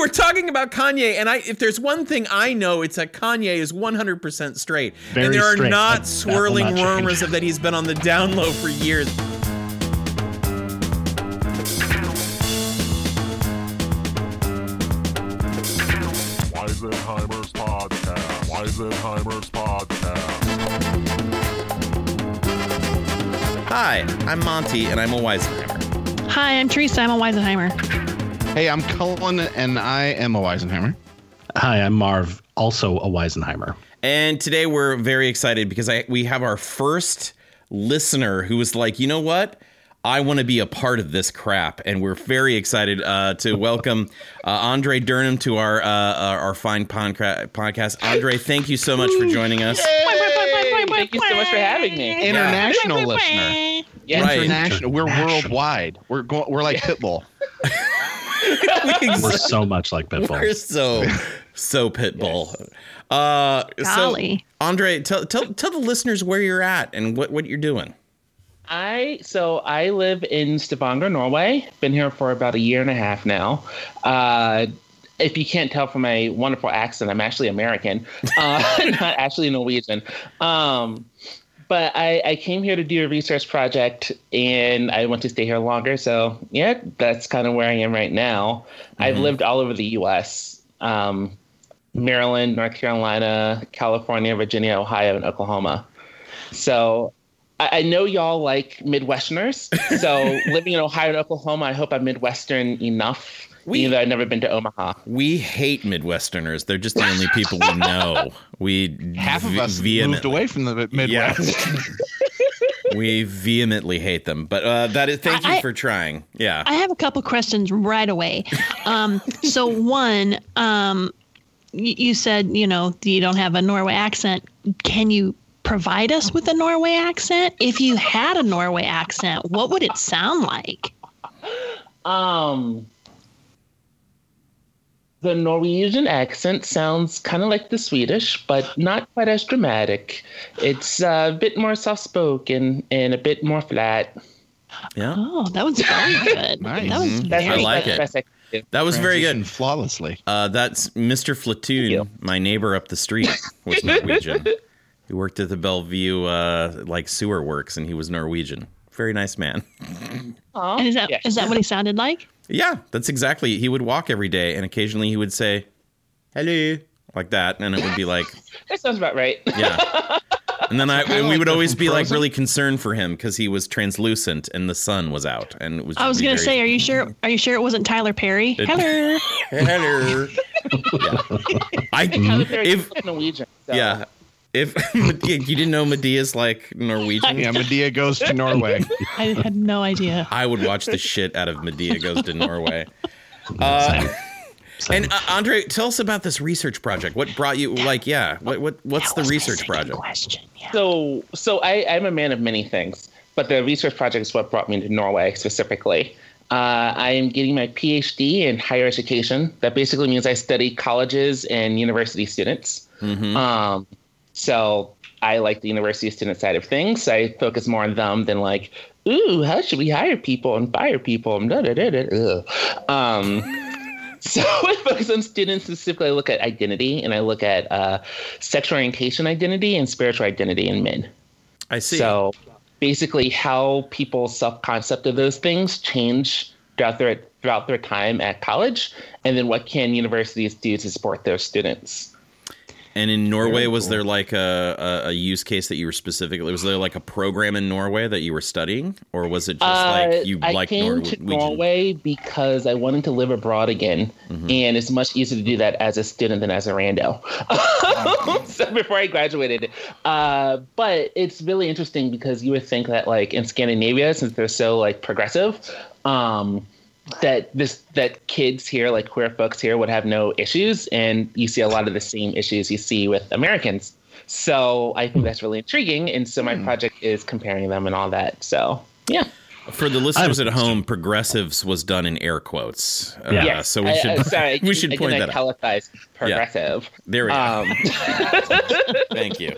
were talking about Kanye, and I if there's one thing I know, it's that Kanye is 100% straight, Very and there are straight. not That- that swirling not rumors of that he's been on the down low for years. Weisenheimer's Podcast. Weisenheimer's Podcast. Hi, I'm Monty, and I'm a Weisenheimer. Hi, I'm Teresa. I'm a Weisenheimer. Hey, I'm Cullen, and I am a Weisenheimer. Hi, I'm Marv, also a Weisenheimer. And today we're very excited because I we have our first listener who was like, you know what? I want to be a part of this crap, and we're very excited uh, to welcome uh, Andre Durnham to our uh, our, our fine podcra- podcast. Andre, thank you so much for joining us. Thank you so much for having me. International listener. Yes. Right. International. We're worldwide. We're going. We're like Pitbull. We're so much like Pitbull. We're so so pitbull. Uh, so Golly. Andre, tell tell tell the listeners where you're at and what what you're doing. I so I live in Stavanger, Norway. Been here for about a year and a half now. Uh, if you can't tell from my wonderful accent, I'm actually American, uh, not actually Norwegian. Um, but I, I came here to do a research project, and I want to stay here longer. So yeah, that's kind of where I am right now. I've lived all over the U.S. Um, Maryland, North Carolina, California, Virginia, Ohio, and Oklahoma. So I, I know y'all like Midwesterners. So living in Ohio and Oklahoma, I hope I'm Midwestern enough. We- even though I've never been to Omaha. We hate Midwesterners. They're just the only people we know. We Half of us vehement- moved away from the Midwest. We vehemently hate them. But uh, that is thank you for trying. Yeah. I have a couple questions right away. Um, so one, um, you said you know you don't have a Norway accent. Can you provide us with a Norway accent? If you had a Norway accent, what would it sound like? Um, the Norwegian accent sounds kind of like the Swedish, but not quite as dramatic. It's uh, a bit more soft spoken and a bit more flat. yeah. Oh, that was very good. Nice. That was That's I very like that's it. the best I can do. That was very Transitioned good. Flawlessly. Uh, that's Mr. Flatoon, my neighbor up the street, was Norwegian. he worked at the Bellevue uh, like sewer works, and he was Norwegian. Very nice man. Aw, And is that is yeah. that what he sounded like? Yeah, that's exactly. He would walk every day, and occasionally he would say, "Hello," like that, and it would be like, That sounds about right. yeah. And then I, and we would always be like really concerned for him because he was translucent and the sun was out, and it was. I was gonna very- say, are you sure? Are you sure it wasn't Tyler Perry? It- Hello. Hello. yeah. I Tyler Perry if Norwegian. So. yeah if you didn't know Madea's like Norwegian. Yeah, Madea goes to Norway. I had no idea. I would watch the shit out of Madea goes to Norway. Uh, Same. and uh, Andre, tell us about this research project. What brought you? Like, yeah, what what what's the was research second project? Question. Yeah. So, so I, I'm a man of many things, but the research project is what brought me to Norway specifically. Uh, I am getting my PhD in higher education. That basically means I study colleges and university students. Mhm. Um, so I like the university student side of things. I focus more on them than like, ooh, how should we hire people and fire people? And da, da, da, da. Um, so I focus on students specifically. I look at identity and I look at uh, sexual orientation identity and spiritual identity in men. I see. So basically, how people's self concept of those things change throughout their throughout their time at college, and then what can universities do to support their students. And in Norway, was there like a, a, a use case that you were specifically? Was there like a program in Norway that you were studying, or was it just Uh, like you I like came Norwegian? to Norway because I wanted to live abroad again, Mm-hmm. and it's much easier to do that as a student than as a rando. so before I graduated, uh, but it's really interesting because you would think that like in Scandinavia, since they're so like progressive, um, that this that kids here, like queer folks here, would have no issues, and you see a lot of the same issues you see with Americans. So I think that's really intriguing, and so my project is comparing them and all that. So yeah. For the listeners at home, progressives was done in air quotes. Uh, Yeah. Yes. So we should I- sorry, we should I point can that out. italicize progressive. There we go. Um, Thank you.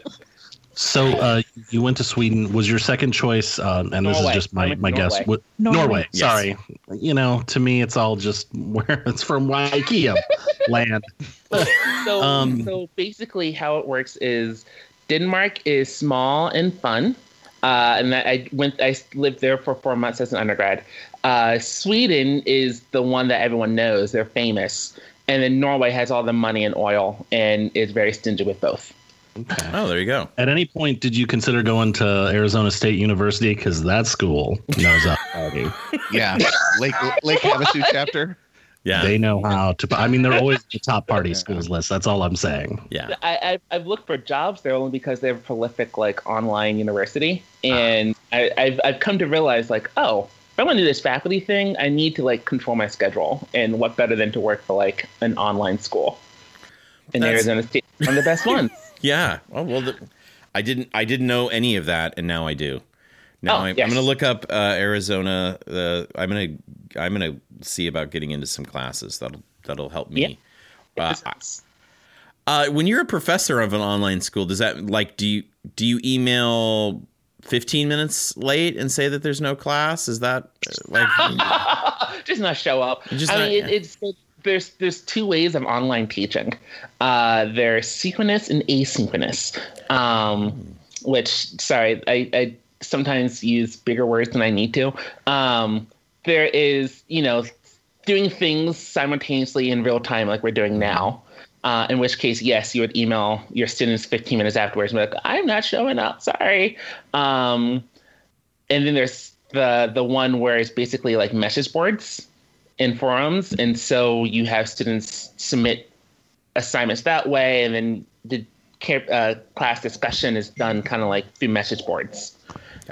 So uh, you went to Sweden. Was your second choice? Uh, and this is just I my, went my guess. Norway. What, Norway. Norway. Yes. Sorry. You know, to me, it's all just where it's from IKEA land. So, Um, so basically, how it works is Denmark is small and fun, uh, and that I went. I lived there for four months as an undergrad. Uh, Sweden is the one that everyone knows; they're famous, and then Norway has all the money and oil, and is very stingy with both. Oh, there you go. At any point, did you consider going to Arizona State University? Because that school knows how to party. Yeah. Lake Lake Havasu chapter. Yeah. They know how to. I mean, they're always the top party schools list. That's all I'm saying. yeah. I, I've, I've looked for jobs there only because they're a prolific like online university, ah. and I, I've I've come to realize like, oh, if I want to do this faculty thing, I need to like control my schedule, and what better than to work for like an online school in That's- Arizona State, one of the best ones. Yeah. Oh well, the, I didn't. I didn't know any of that, and now I do. Now Oh, I'm, yes. I'm going to look up uh, Arizona. Uh, I'm going to. I'm going to see about getting into some classes. That'll that'll help me. Uh, uh, when you're a professor of an online school, does that like do you do you email 15 minutes late and say that there's no class? Is that uh, like just not show up. Just I not- mean, it, it's there's there's two ways of online teaching. Uh, there's synchronous and asynchronous. Um, which sorry, I, I sometimes use bigger words than I need to. Um, there is you know doing things simultaneously in real time like we're doing now. Uh, in which case, yes, you would email your students 15 minutes afterwards and be like, "I'm not showing up. Sorry." Um, and then there's the the one where it's basically like message boards in forums, and so you have students submit assignments that way, and then the ca- uh, class discussion is done kind of like through message boards.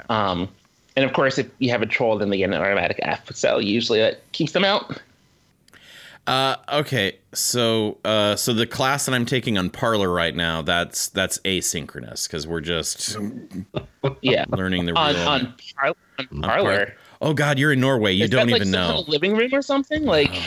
Um, and of course, if you have a troll, then they get an automatic F. So usually that keeps them out. Uh, okay, so uh, so the class that I'm taking on Parler right now, that's that's asynchronous because we're just Yeah, learning the real. on on, par- on Parler. Oh God, you're in Norway. You Is don't that, like, even some know. kind of living room or something like.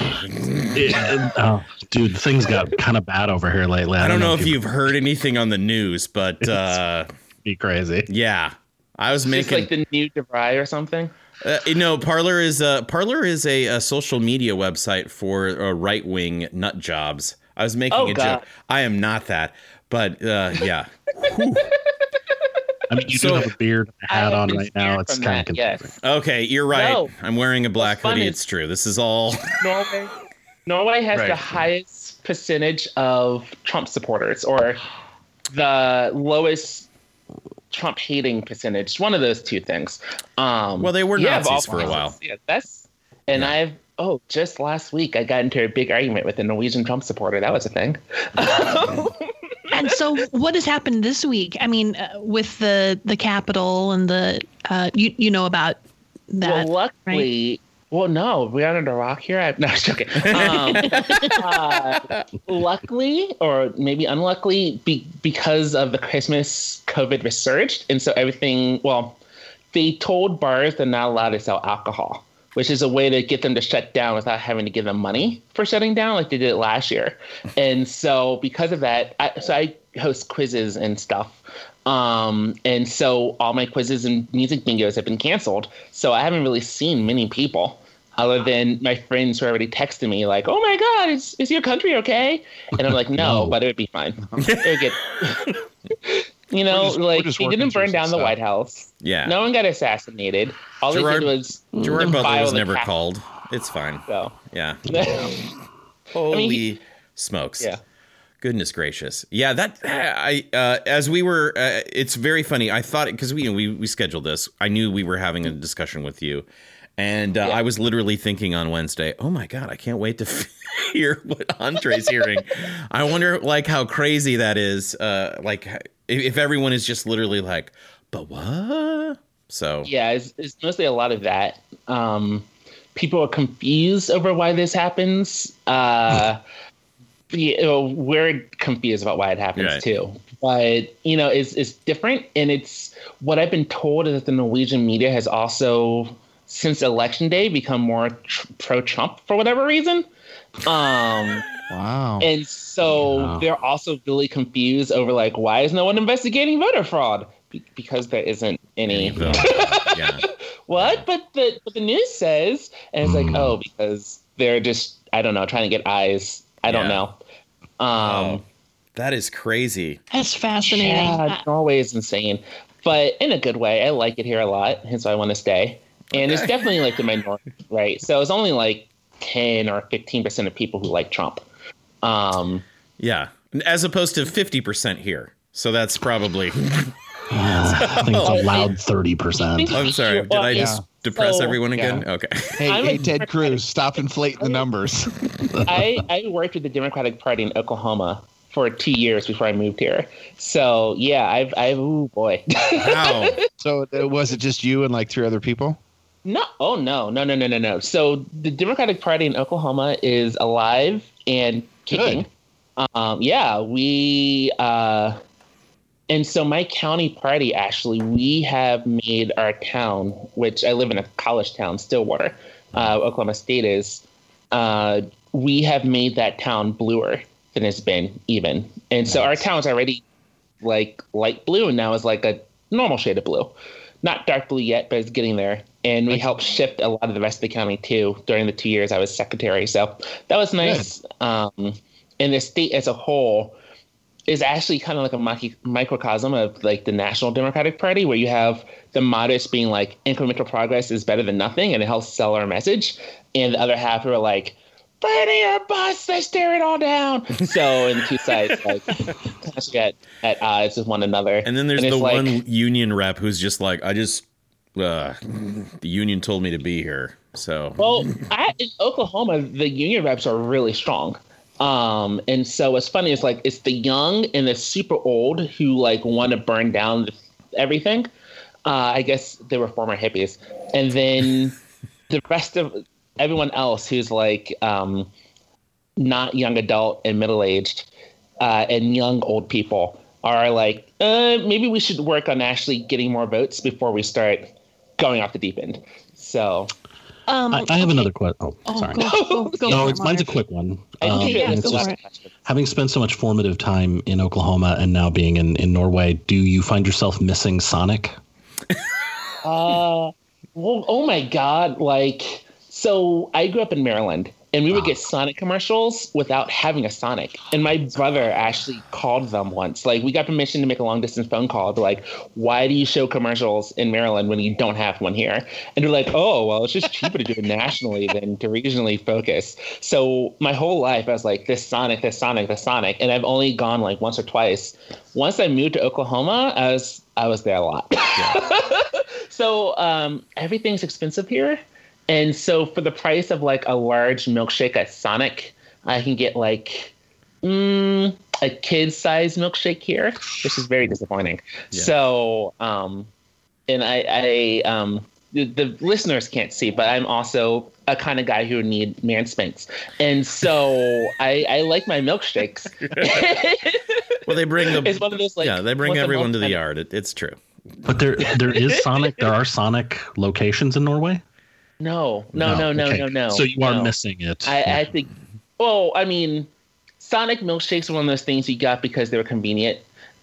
oh, dude, things got kind of bad over here lately. I don't know if you've heard anything on the news, but uh, be crazy. yeah, I was It's making. like the new DeVry or something. Uh, no, Parler is uh, Parler is a, a social media website for uh, right wing nut jobs. I was making Oh, a God. joke. I am not that, but uh, yeah. I mean, you So- do have a beard and a I hat on right now. scared It's from kind of yes. confusing. Okay, you're right. No. I'm wearing a black fun hoodie. is- It's true. This is all. Norway, Norway has Right. the highest percentage of Trump supporters, or the lowest Trump hating percentage. One of those two things. Um, Well, they were yeah, of Nazis for a while. Yeah, that's. And Yeah. I've oh, just last week I got into a big argument with a Norwegian Trump supporter. That was a thing. And so, what has happened this week? I mean, uh, with the the Capitol and the uh, you you know about that. well, luckily, well, no, we're under a rock here. I, no, I'm joking. Um, uh, luckily, or maybe unluckily, be, because of the Christmas COVID resurged, and so everything. Well, they told bars they're not allowed to sell alcohol, which is a way to get them to shut down without having to give them money for shutting down, like they did last year. And so, because of that, I, so I host quizzes and stuff. Um, and so all my quizzes and music bingos have been canceled. So I haven't really seen many people other than my friends who already texted me like, "Oh my God, is is your country okay?" And I'm like, "No, No. but it would be fine. It would get." you know, just- like he didn't burn down some the. White House. Yeah. No one got assassinated. All Gerard- they did was Gerard Butler was never cap- called. It's fine. So Yeah. yeah, Holy he- smokes. Yeah. Goodness gracious. Yeah, that I uh, as we were uh, it's very funny. I thought because we we we scheduled this. I knew we were having a discussion with you. And uh, Yeah. I was literally thinking on Wednesday, "Oh my god, I can't wait to hear what Andre's hearing." I wonder like how crazy that is uh like if, if everyone is just literally like, "But what?" So yeah, it's, it's mostly a lot of that. Um, people are confused over why this happens. Uh, you know, we're confused about why it happens Right. too. But you know, it's it's different, and it's what I've been told is that the Norwegian media has also, since election day, become more tr- pro-Trump for whatever reason. Um, Wow. and so Wow. they're also really confused over like why is no one investigating voter fraud? Be- because there isn't any. yeah. What? But the but the news says, and it's like, Hmm. oh, because they're just I don't know trying to get eyes. I don't Yeah. know. Um, Oh, that is crazy. That's fascinating. yeah, Norway is insane, but in a good way. I like it here a lot, and so I want to stay. And it's definitely like the minority, right? So it's only like ten or fifteen percent of people who like Trump. Um, Yeah. As opposed to 50% here. So that's probably. Yeah, I think it's a loud thirty percent. I'm sorry. Did I just depress So- everyone again? Yeah. Okay. hey, I'm hey, Ted Cruz, stop inflating the numbers. I, I worked with the Democratic Party in Oklahoma for two years before I moved here. So yeah, I've I've oh boy. Wow. so uh, was it just you and like three other people? No, oh no, no, no, no, no, no. So the Democratic Party in Oklahoma is alive and kicking. Um, yeah, we uh, and so my county party actually we have made our town, which I live in a college town, Stillwater, uh, Oklahoma State is. Uh, we have made that town bluer than it's been even, and so our town's already like light blue, and now is like a normal shade of blue, not dark blue yet, but it's getting there. And we helped shift a lot of the rest of the county too during the two years I was secretary, so that was nice. Um, and the state as a whole is actually kind of like a mic- microcosm of like the National Democratic Party, where you have the moderates being like incremental progress is better than nothing, and it helps sell our message, and the other half are like. Bernie or bust, let's tear it all down. So, and two sides like constantly at, at odds with one another. And then there's it's the like- one union rep who's just like, I just, uh, the union told me to be here. So, Well, I, in Oklahoma, the union reps are really strong. Um, and so what's funny is like it's the young and the super old who like want to burn down everything. Uh, I guess they were former hippies, and then the rest of everyone else who's like um, not young adult and middle aged uh, and young old people are like, uh, maybe we should work on actually getting more votes before we start going off the deep end. So Um, I, I have another question. Oh, Oh, sorry. go, go, go no, it's mine's a quick one. I Um, think yeah, it's it's go the for last it. question. having spent so much formative time in Oklahoma and now being in, in Norway, do you find yourself missing Sonic? Uh, well, oh my God! Like, so I grew up in Maryland, and we would get Sonic commercials without having a Sonic. And my brother actually called them once. Like, we got permission to make a long distance phone call. Be like, why do you show commercials in Maryland when you don't have one here? And they're like, oh, well, it's just cheaper to do it nationally than to regionally focus. So my whole life, I was like, this Sonic, this Sonic, this Sonic, and I've only gone like once or twice. Once I moved to Oklahoma, I was I was there a lot. So um, everything's expensive here, and so for the price of like a large milkshake at Sonic, I can get like mm, a kid size milkshake here, which is very disappointing. Yeah. So, um, and I, I um, the, the listeners can't see, but I'm also a kind of guy who would need man Spanx, and so I, I like my milkshakes. well, they bring the, it's one of those like yeah, they bring everyone month to the yard. It, it's true. But there there is Sonic. There are Sonic locations in Norway. No, no, no, no, okay. no, no. So you are no. missing it. I, I think. Well, I mean, Sonic milkshakes are one of those things you got because they were convenient.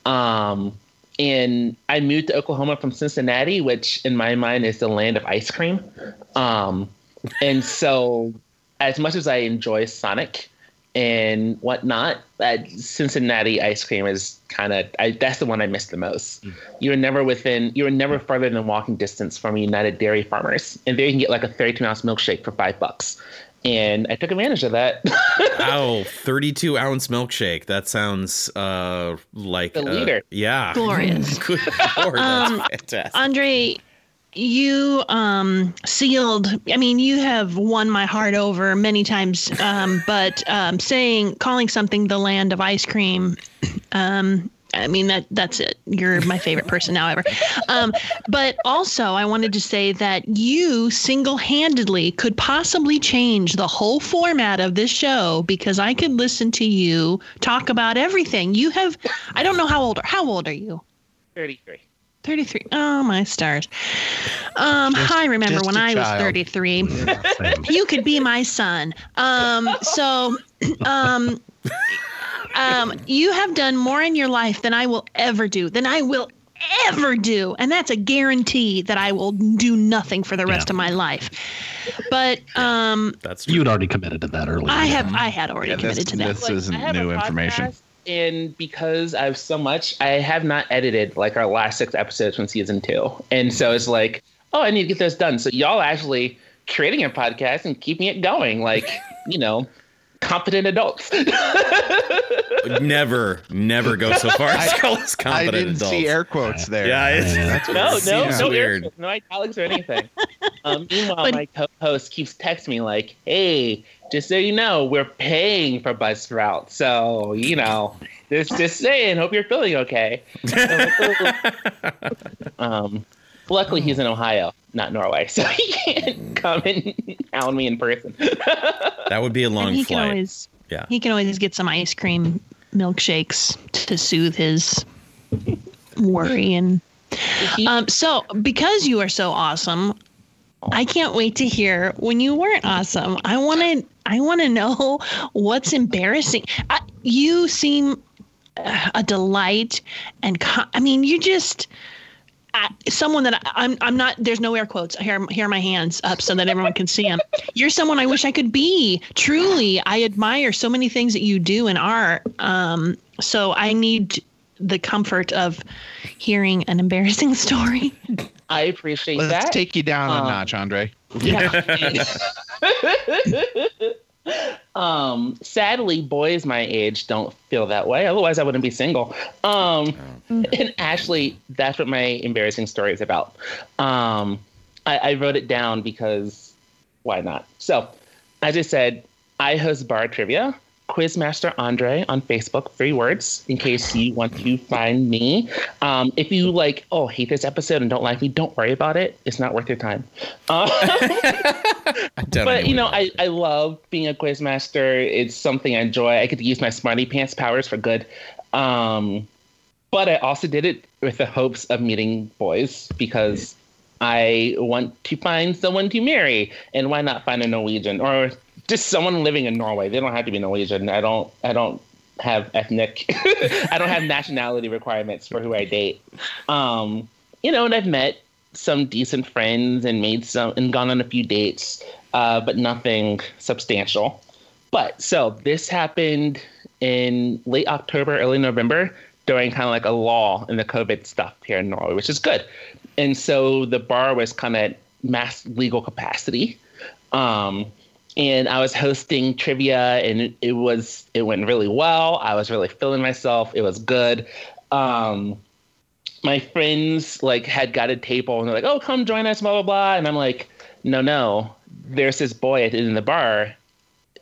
Um, and I moved to Oklahoma from Cincinnati, which in my mind is the land of ice cream. Um, and so, as much as I enjoy Sonic and whatnot, uh, Cincinnati ice cream is kind of that's the one I miss the most. You're never within, you're never further than walking distance from United Dairy Farmers, and there you can get like a 32 ounce milkshake for five bucks. And I took advantage of that. Ow, 32 ounce milkshake. That sounds uh like The uh, leader. yeah. Glorious. Good Lord, that's Um, fantastic. Andre, you um, sealed. I mean, you have won my heart over many times. Um, but um, saying, calling something the land of ice cream. Um, I mean that that's it. You're my favorite person now ever. Um, but also, I wanted to say that you single-handedly could possibly change the whole format of this show because I could listen to you talk about everything. You have. I don't know how old. How old are you? 33. 33. Oh, my stars. Um, I remember when I was 33. Same. you could be my son. Um, so, um, um, you have done more in your life than I will ever do, than I will ever do. And that's a guarantee that I will do nothing for the rest Yeah. of my life. But um, That's true. You'd already committed to that earlier. I have, I had already Yeah, committed this, to that. this Like, isn't new a information. Podcast, And because I have so much, I have not edited like our last six episodes from season two. And so it's like, oh, I need to get this done. So y'all actually creating a podcast and keeping it going, like, you know, competent adults. never, never go so far as call us I didn't adults. see air quotes there. Yeah, it's, that's what no, it no, seems no, weird. air- no italics or anything. Um, meanwhile, But- my co-host keeps texting me like, "Hey, just so you know, we're paying for Buzzsprout, so you know, just just saying. Hope you're feeling okay." um, luckily, he's in Ohio, not Norway, so he can't come and hound me in person. That would be a long and he can flight. always, Yeah. he can always get some ice cream milkshakes to soothe his worry and Um, so because you are so awesome, I can't wait to hear when you weren't awesome. I want to I want to know what's embarrassing. I, you seem uh, a delight and co- I mean you just I, someone that I, I'm I'm not there's no air quotes here here are my hands up so that everyone can see them. You're someone I wish I could be. Truly, I admire so many things that you do in art. Um, so I need the comfort of hearing an embarrassing story. I appreciate that. Let's take you down Um, a notch, Andre. Yeah. um, sadly, boys my age don't feel that way. Otherwise, I wouldn't be single. Um, and Ashley, that's what my embarrassing story is about. Um, I, I wrote it down because why not? So, as I said, I host bar trivia. Quizmaster Andre on Facebook, three words, in case you want to find me. Um, if you like, oh, hate this episode and don't like me, don't worry about it. It's not worth your time. Uh, but you know. I, I love being a quizmaster. It's something I enjoy. I get to use my smarty pants powers for good. Um, but I also did it with the hopes of meeting boys because I want to find someone to marry, and why not find a Norwegian or just someone living in Norway? They don't have to be Norwegian. I don't. I don't have ethnic. I don't have nationality requirements for who I date. Um, you know, and I've met some decent friends and made some and gone on a few dates, uh, but nothing substantial. But so this happened in late October, early November during kind of like a lull in the COVID stuff here in Norway, which is good. And so the bar was kind of mass legal capacity. Um, and I was hosting trivia and it, was it went really well. I was really feeling myself. It was good. Um, my friends like had got a table and they're like, "Oh, come join us," blah blah blah. And I'm like, "No, no. There's this boy at- in the bar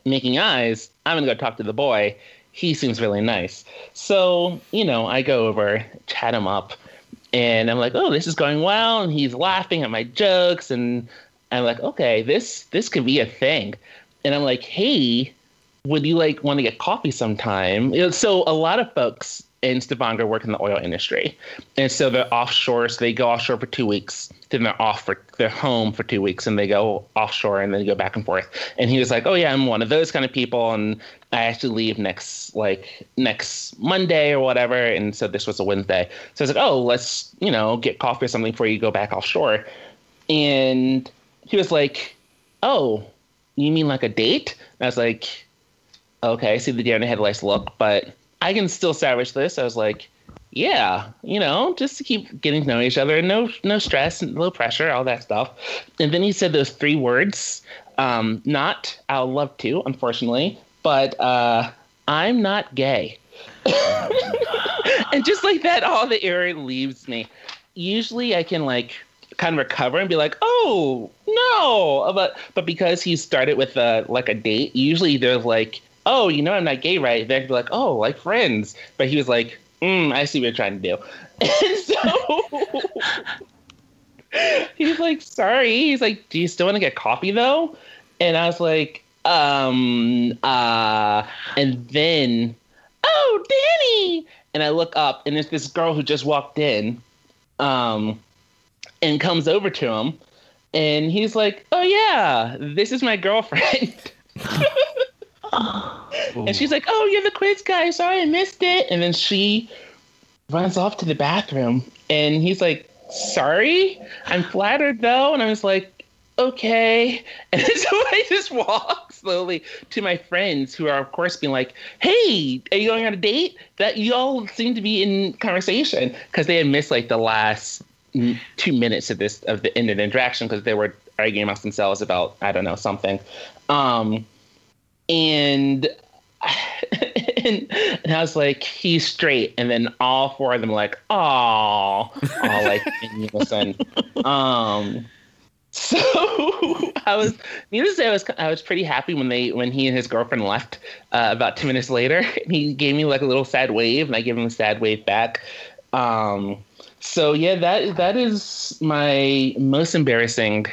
making eyes. I'm gonna go talk to the boy. He seems really nice." So you know, I go over, chat him up, and I'm like, "Oh, this is going well." And he's laughing at my jokes, and I'm like, "Okay, this this could be a thing." And I'm like, "Hey." Would you like want to get coffee sometime? You know, So a lot of folks in Stavanger work in the oil industry, and so they're offshore. So they go offshore for two weeks, then they're off for they're home for two weeks, and they go offshore and then go back and forth. And he was like, "Oh yeah, I'm one of those kind of people, and I actually leave next like next Monday or whatever." And so this was a Wednesday. So I was like, "Oh, let's you know get coffee or something before you go back offshore." And he was like, "Oh, you mean like a date?" And I was like, "Okay, I see the deer in the headlights look, but I can still salvage this." I was like, "Yeah, you know, just to keep getting to know each other, and no no stress, no pressure, all that stuff." And then he said those three words, um, not "I'll love to," unfortunately, but uh, "I'm not gay." and just like that, all the air leaves me. Usually, I can like kind of recover and be like, "Oh no!" But but because he started with a like a date, usually there's like, "Oh, you know, I'm not gay, right?" They'd be like, "Oh, like friends." But he was like, mm, "I see what you're trying to do," and so he's like, "Sorry." He's like, "Do you still want to get coffee though?" And I was like, "Um, uh," and then, "Oh, Danny!" And I look up, and it's this girl who just walked in um, and comes over to him, and he's like, "Oh yeah, this is my girlfriend." and she's like, "Oh, you're the quiz guy. Sorry, I missed it." And then she runs off to the bathroom, and he's like, "Sorry, I'm flattered though." And I was like, "Okay." And so I just walk slowly to my friends, who are of course being like, "Hey, are you going on a date?" That you all seem to be in conversation because they had missed like the last two minutes of this of the end of the interaction because they were arguing amongst themselves about I don't know something. Um, and and, and I was like, he's straight, and then all four of them like, oh, all like in unison. Um, so I was, needless to say, I was I was pretty happy when they when he and his girlfriend left. Uh, about two minutes later, and he gave me like a little sad wave, and I gave him a sad wave back. Um, so yeah, that that is my most embarrassing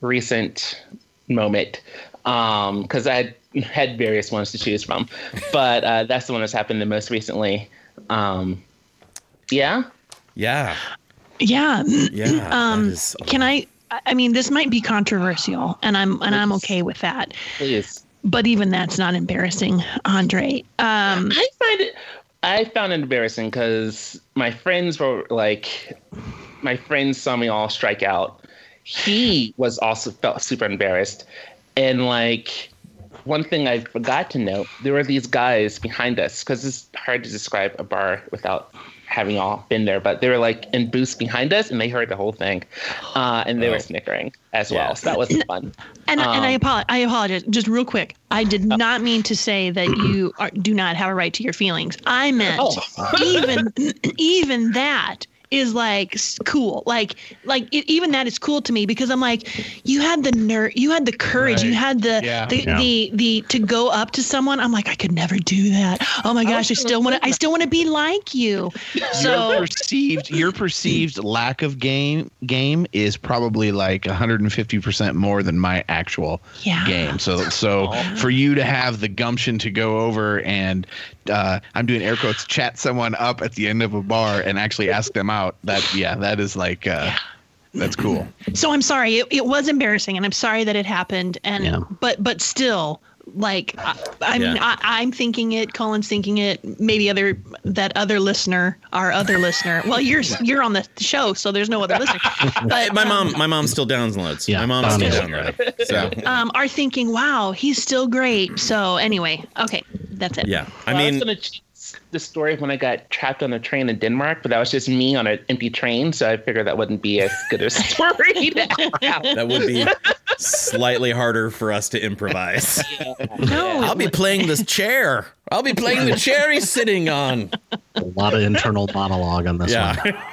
recent moment Um, because I had had various ones to choose from, but uh, that's the one that's happened the most recently. Um, yeah, Yeah. Yeah. Yeah. Um, that is- Can I? I- I mean, this might be controversial, and I'm and I'm okay with that. please. But even that's not embarrassing, Andre. Um, I find it. I found it embarrassing because my friends were like, my friends saw me all strike out. He was also felt super embarrassed, and like one thing I forgot to note, there were these guys behind us because it's hard to describe a bar without having all been there. But they were like in booths behind us, and they heard the whole thing, uh, and they Oh. were snickering as Yeah. well. So that was fun. and and I, Um, apologize, I apologize. Just real quick, I did not mean to say that you are, do not have a right to your feelings. I meant Oh. even even that is like cool. Like like it, even that is cool to me because I'm like, you had the nerve, you had the courage, you had the Yeah. the, Yeah. the the to go up to someone. I'm like, I could never do that. Oh my gosh, I still want to. I still want to be like you. So your So perceived your perceived lack of game game is probably like 150% more than my actual Yeah. game. So so for you to have the gumption to go over and uh, I'm doing air quotes chat someone up at the end of a bar and actually ask them out that yeah that is like uh, that's cool. so I'm sorry. It, it was embarrassing, and I'm sorry that it happened. And Yeah. but but still, like I, I mean, Yeah. I, I'm thinking it. Colin's thinking it. Maybe other that other listener, our other listener. Well, you're you're on the show, so there's no other listener. But my mom, my mom still downloads. Yeah, my mom's still Bonnie's down there. So um, are thinking, wow, he's still great. So anyway, okay, that's it. yeah, I Well, mean, was gonna choose the story of when I got trapped on a train in Denmark, but that was just me on an empty train, so I figured that wouldn't be as good a story. to that would be slightly harder for us to improvise. No, I'll be playing this chair. I'll be playing the chair he's sitting on. A lot of internal monologue on this one. Yeah.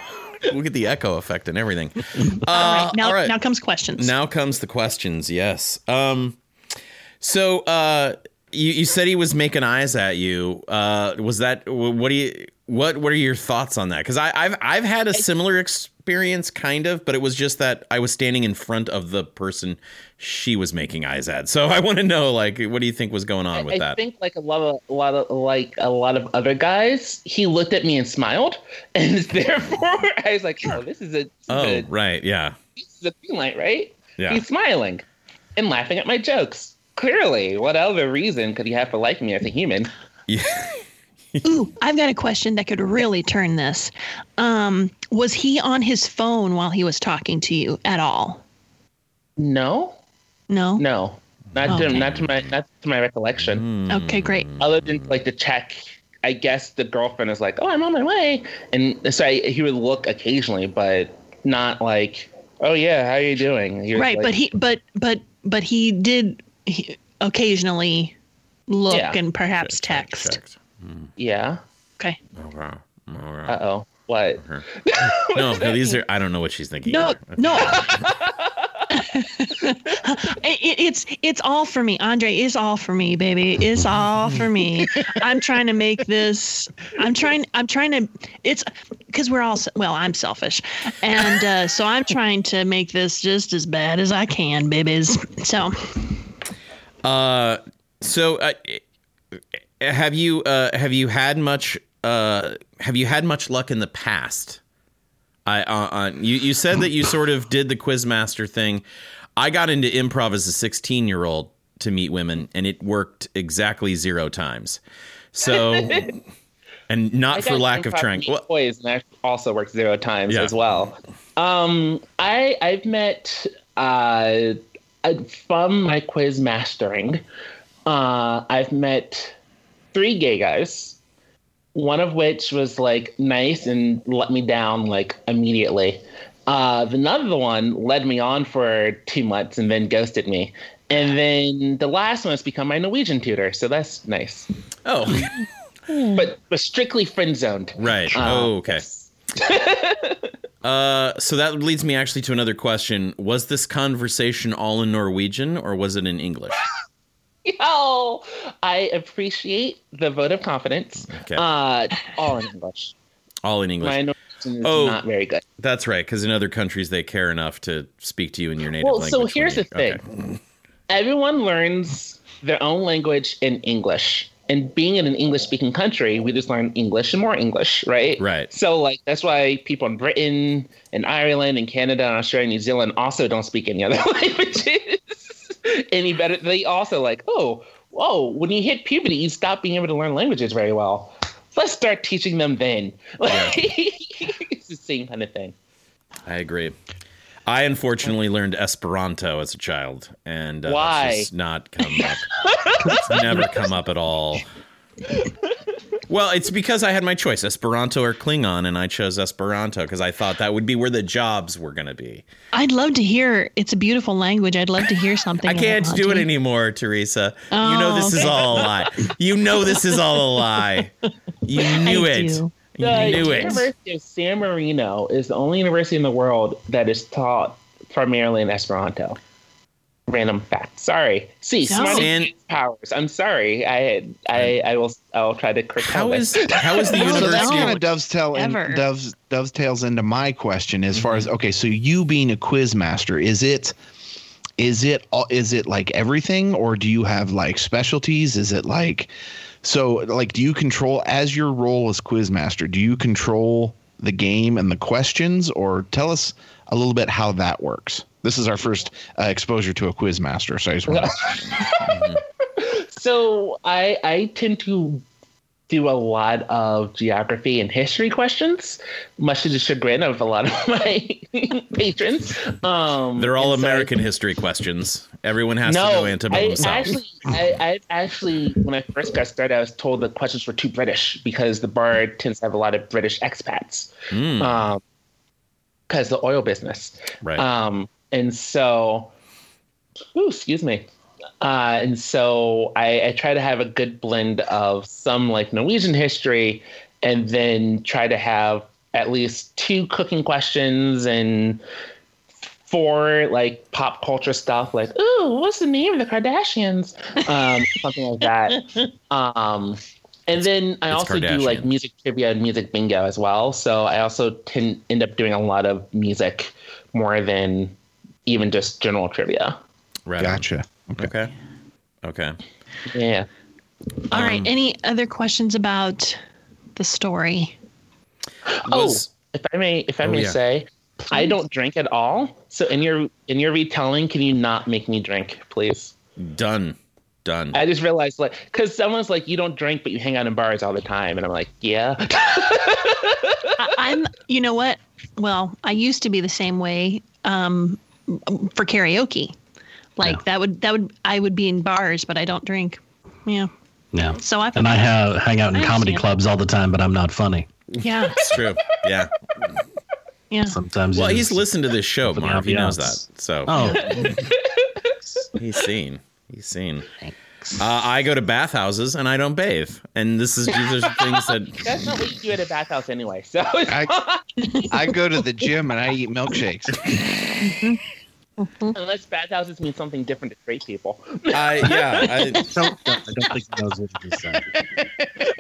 we'll get the echo effect and everything. Uh, all right, now all right. now comes questions. Now comes the questions. Yes. Um. So, uh, you you said he was making eyes at you. Uh, was that what do you what what are your thoughts on that? Because I I've I've had a similar experience, kind of, but it was just that I was standing in front of the person she was making eyes at. So I want to know, like, what do you think was going on with I that? I think like a lot of a lot of like a lot of other guys, he looked at me and smiled, and therefore I was like, oh, this is a, this is oh, a, right. Yeah. this is a green light, right? Yeah. He's smiling and laughing at my jokes. Clearly, what other reason could he have for liking me as a human? Yeah. Ooh, I've got a question that could really turn this. Um, was he on his phone while he was talking to you at all? No, No. no, not Okay. to not to my not to my recollection. Okay, great. other than like the check i guess the girlfriend is like oh i'm on my way and so I, he would look occasionally but not like oh yeah how are you doing He Right, like, but he but but but he did he, occasionally look Yeah. and perhaps text. Checked. yeah Okay. Okay. All right. uh-oh what No, no, these are. I don't know what she's thinking. No, either. no. it, it- it's it's all for me, Andre. It's all for me, baby. It's all for me. I'm trying to make this. I'm trying. I'm trying to. It's because we're all well. I'm selfish, and uh, so I'm trying to make this just as bad as I can, babies. So Uh, so uh, have you uh, have you had much uh, have you had much luck in the past? I uh, uh, you you said that you sort of did the quizmaster thing. I got into improv as a 16 year old to meet women, and it worked exactly zero times. So, and not I for lack of trying. Well, toys, and that also works zero times Yeah. as well. Um, I I've met uh, from my quiz mastering. Uh, I've met three gay guys. One of which was like nice and let me down like immediately. Uh, the another one led me on for two months and then ghosted me. And then the last one has become my Norwegian tutor, so that's nice. oh, But but strictly friend zoned. right. oh, okay. Uh, so that leads me actually to another question. Was this conversation all in Norwegian or was it in English? Yo, I appreciate the vote of confidence. Okay. Uh, all in English. All in English. My Norwegian is Oh. not very good. That's right, because in other countries they care enough to speak to you in your native Well, language. so here's you- the thing. okay. Everyone learns their own language in English. And being in an English speaking country, we just learn English and more English, right? Right. So, like, that's why people in Britain and Ireland and Canada and Australia and New Zealand also don't speak any other languages any better. They also, like, oh, whoa, when you hit puberty, you stop being able to learn languages very well. Let's start teaching them then. Like, it's the same kind of thing. I agree. I unfortunately learned Esperanto as a child, and uh, Why? It's just not come up. it's never come up at all. Well, it's because I had my choice, Esperanto or Klingon, and I chose Esperanto because I thought that would be where the jobs were going to be. I'd love to hear. It's a beautiful language. I'd love to hear something. I can't do it anymore, Teresa. you know this is all a lie. You know this is all a lie. You knew I it. do. You The knew it. University of San Marino is the only university in the world that is taught primarily in Esperanto. Random fact. Sorry. See, No. San- powers. I'm sorry. I I I will I'll try to curtail How this. is how is the So that university? kind of dovetail in, doves, dovetails into my question as far as mm-hmm. okay, so you being a quiz master, is it is it all- is it like everything or do you have like specialties? Is it like so like do you control as your role as quizmaster? do you control the game and the questions or tell us a little bit how that works? This is our first uh, exposure to a quizmaster, so I just want to So I I tend to do a lot of geography and history questions, much to the chagrin of a lot of my patrons. Um, They're all and so American history questions. Everyone has no, to know Antebellum I South. actually, I, I actually, when I first got started, I was told the questions were too British because the bar tends to have a lot of British expats, Mm, um, because the oil business. right. Um, and so, ooh, excuse me. Uh, and so I, I try to have a good blend of some like Norwegian history and then try to have at least two cooking questions and four like pop culture stuff like, ooh, what's the name of the Kardashians? Um, something like that. Um, and then I it's also do like music trivia and music bingo as well. So I also tend end up doing a lot of music more than even just general trivia. right. on. Gotcha. Okay. Okay. Yeah. All right. Um, Any other questions about the story? Was- oh, if I may, if I Oh, may yeah. say, I don't drink at all. So in your in your retelling, can you not make me drink, please? done. Done. I just realized like because someone's like, you don't drink, but you hang out in bars all the time, and I'm like, yeah. I, I'm. You know what? Well, I used to be the same way um, for karaoke. Like Yeah. that would that would I would be in bars, but I don't drink. Yeah. Yeah. So I. And I have hang out in I comedy understand. clubs all the time, but I'm not funny. Yeah. It's true. Yeah. Yeah. Sometimes. you Well, he's just- listened to this show, for the Marv. He knows that. So Oh, he's seen. He's seen. Uh, I go to bathhouses and I don't bathe, and this is these are things that That's not what you do at a bathhouse anyway. So I, I go to the gym and I eat milkshakes. Unless bathhouses mean something different to straight people. I yeah I, don't, I don't think he knows what he just said.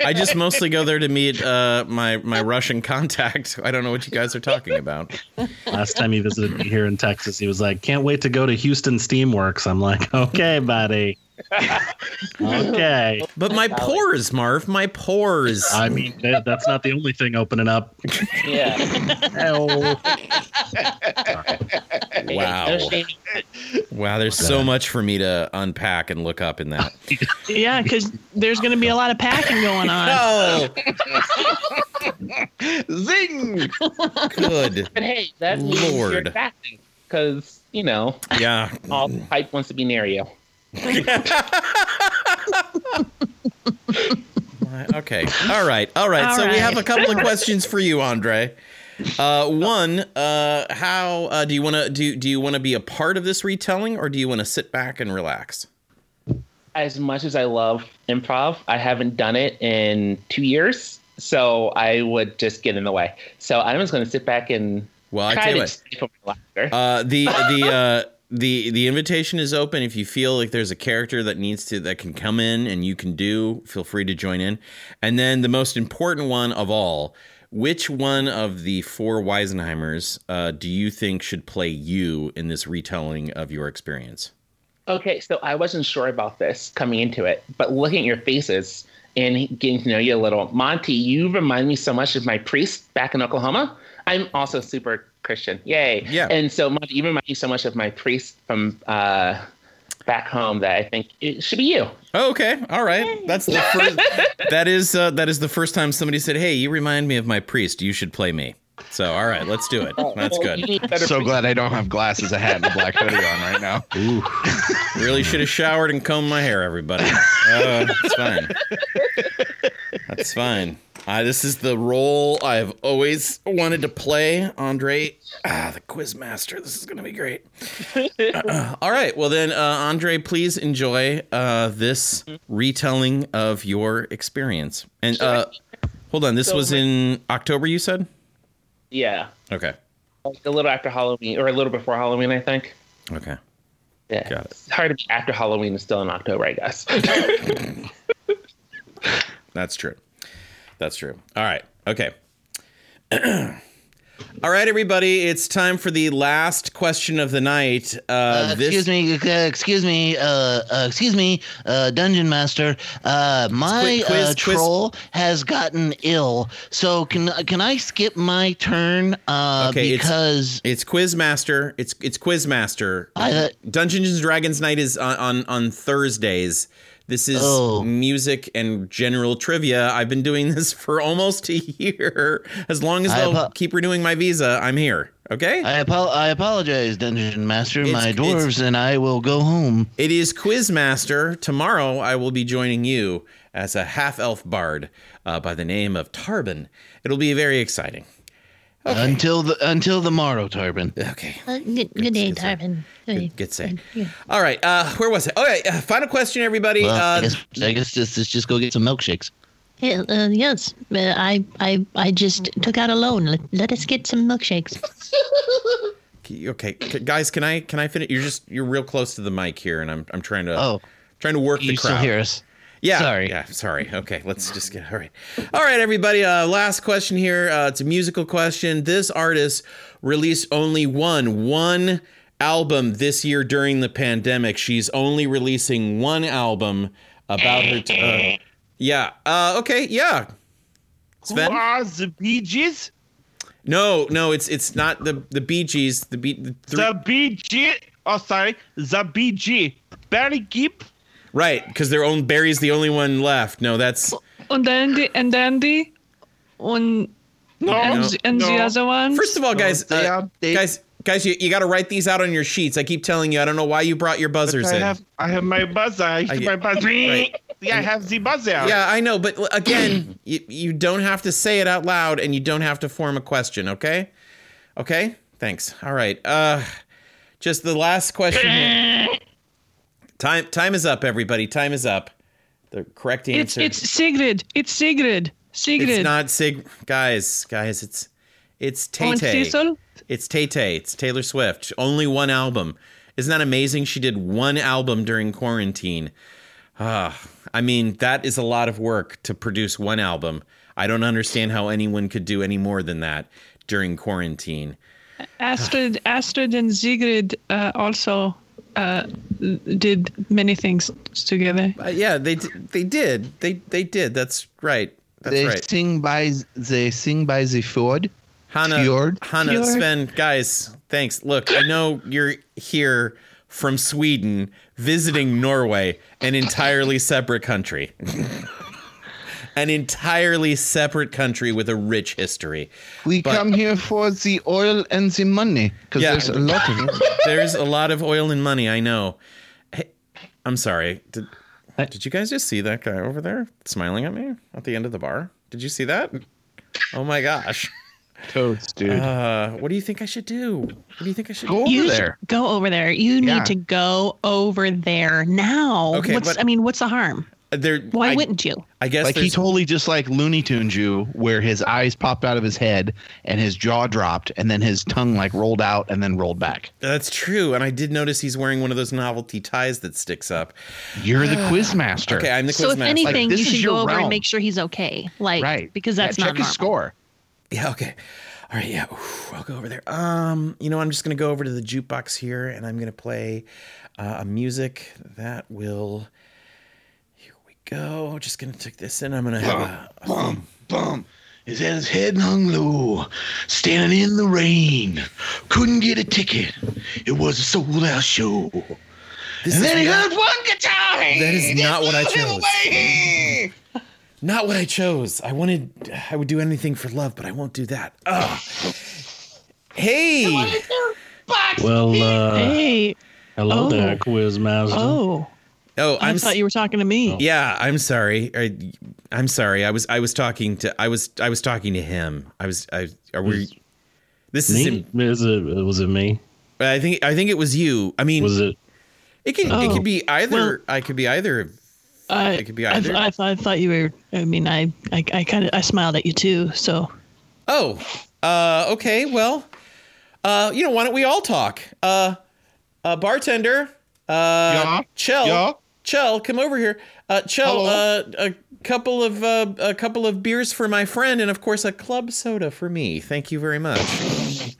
I just mostly go there to meet uh, my my Russian contact. I don't know what you guys are talking about. Last time he visited me here in Texas, he was like, "Can't wait to go to Houston Steamworks." I'm like, "Okay, buddy." Okay. But my pores, Marv, my pores. I mean, that- that's not the only thing opening up. Yeah. Hell. Wow. Wow, there's so much for me to unpack and look up in that. Yeah, because there's going to be a lot of packing going on. Oh, Zing! good. But hey, that means you're Lord. because you know Yeah. all the pipe wants to be near you. Okay. All right. All right. All so we have a couple of questions for you, Andre. Uh, one, uh, how uh, do you want to do? Do you want to be a part of this retelling, or do you want to sit back and relax? As much as I love improv, I haven't done it in two years, so I would just get in the way. So I'm just going to sit back and Well, I try tell you to what. stay from my laughter. Uh, the the uh, the the invitation is open. If you feel like there's a character that needs to that can come in and you can do, feel free to join in. And then the most important one of all, which one of the four Weisenheimers uh, do you think should play you in this retelling of your experience? Okay, so I wasn't sure about this coming into it, but looking at your faces and getting to know you a little, Monty, you remind me so much of my priest back in Oklahoma. I'm also super Christian, yay! Yeah. And so, much, you remind me so much of my priest from uh, back home that I think it should be you. Oh, okay, all right. That's the first. that is uh, that is the first time somebody said, "Hey, you remind me of my priest. You should play me." So, all right, let's do it. That's good. need a better So glad I don't have glasses, a hat, and a black hoodie on right now. Ooh. Really should have showered and combed my hair, everybody. Uh, it's fine. That's fine. Uh, this is the role I've always wanted to play, Andre. Ah, the quizmaster. This is going to be great. Uh, all right. Well, then, uh, Andre, please enjoy uh, this retelling of your experience. And uh, hold on. This So was in October, you said? Yeah, Okay. like a little after Halloween, or a little before Halloween, I think. Okay. Yeah, Got it. it's hard to be after Halloween and still in October, I guess. That's true. That's true. All right. Okay. All right, everybody. It's time for the last question of the night. Uh, Uh, this, excuse me, uh, excuse me, uh, uh, excuse me, uh, dungeon master. Uh, my Quiz- uh, quiz. troll has gotten ill, so can can I skip my turn? Uh, Okay, it's- because It's Quizmaster. It's it's Quizmaster. I uh, Dungeons and Dragons night is on on, on Thursdays. This is Oh. music and general trivia. I've been doing this for almost a year. As long as I they'll apo- keep renewing my visa, I'm here. Okay. I apo- I apologize, dungeon master. It's- my dwarves and I will go home. It is Quizmaster. Tomorrow I will be joining you as a half elf bard uh, by the name of Tarbin. It'll be very exciting. Until the until the morrow, Tarbin. Okay. Uh, good, good day, good say. Tarvin. Good, good say. All right. Uh, where was it? All right. Uh, final question, everybody. Well, I uh, guess I guess this is just go get some milkshakes. Yeah, uh, yes, uh, I, I, I just took out a loan. Let, let us get some milkshakes. okay, C- guys, can I can I finish? You're just you're real close to the mic here, and I'm I'm trying to Oh, trying to work you the still crowd. hear us? Yeah. Sorry. Yeah. Sorry. Okay. Let's just get. All right. All right, everybody. Uh, last question here. Uh, it's a musical question. This artist released only one one album this year during the pandemic. She's only releasing one album about her. T- uh, yeah. Uh, okay. Yeah. Sven. are the Bee Gees? No. No. It's it's not the the Bee Gees. The Bee. The three, The Bee Gee. Oh, sorry. The Bee Gee. Barry Gibb. Right. Because their own Barry's the only one left. No. That's. And then the and then the and No. and, No. the- and no. the other one. First of all, guys. they uh, are- they- guys. Guys, you, you got to write these out on your sheets. I keep telling you, I don't know why you brought your buzzers I in. have I have my buzzer. I have I- my buzzer. right. Yeah, I have the buzzer. Yeah, I know, but again, you, you don't have to say it out loud and you don't have to form a question, okay? Okay? Thanks. All right. Uh just the last question here. Time time is up, everybody. Time is up. The correct answer. it's Sigrid. It's Sigrid. Sigrid. It's not Sig guys, guys, it's it's Tay Tay. It's Tay Tay. It's Taylor Swift. Only one album. Isn't that amazing? She did one album during quarantine. Ah, I mean, that is a lot of work to produce one album. I don't understand how anyone could do any more than that during quarantine. Astrid Astrid and Sigrid uh, also uh, did many things together. Uh, yeah, they d- they did. They they did. That's right. That's they right. sing by they sing by the fjord. Hannah, Fjord? Hannah, Fjord. Sven, guys, thanks. Look, I know you're here from Sweden visiting Norway, an entirely separate country. an entirely separate country with a rich history. We But- come here for the oil and the money because Yeah. there's a lot of it. There's a lot of oil and money, I know. Hey, I'm sorry. Did, did you guys just see that guy over there smiling at me at the end of the bar? Did you see that? Oh my gosh. Toads, dude. Uh, what do you think I should do? What do you think I should Go do? over there. go over there. You Yeah. need to go over there now. Okay, what's but- I mean, what's the harm? There, Why I, wouldn't you? I guess Like he totally just like Looney Tunes you, where his eyes popped out of his head and his jaw dropped, and then his tongue like rolled out and then rolled back. That's true, and I did notice he's wearing one of those novelty ties that sticks up. You're the quiz master. Okay, I'm the So quiz if master. anything, this you should go over realm. and make sure he's okay. Like, right? because that's yeah, not check his score. yeah, okay. All right, yeah, Oof, I'll go over there. Um, you know, I'm just gonna go over to the jukebox here, and I'm gonna play uh, a music that will. Here we go. Just gonna take this in. I'm gonna have a. Bum, bum. His head, his head hung low, standing in the rain. Couldn't get a ticket. It was a sold out show. This And is then he not, heard one guitar. that is not what I chose. not what I chose. I wanted. I would do anything for love, but I won't do that. Ugh. Hey. Well, uh, Hey, hello Oh. there, quiz master. Oh, Oh, I I'm. thought you were talking to me. Yeah, I'm sorry. I, I'm sorry. I was I was talking to I was I was talking to him. I was I are we This is me? Is it? Was it me? I think I think it was you. I mean, Was it? it could it Oh, could be either well- I could be either. I, It could be either. I, thought, I thought you were. I mean, I, I, I kind of, I smiled at you too. So Oh. Uh okay, well. Uh you know, why don't we all talk? Uh uh bartender, uh Yeah? Chell. Yeah? Chell, come over here. Uh Chell, uh a couple of uh, a couple of beers for my friend and of course a club soda for me. Thank you very much.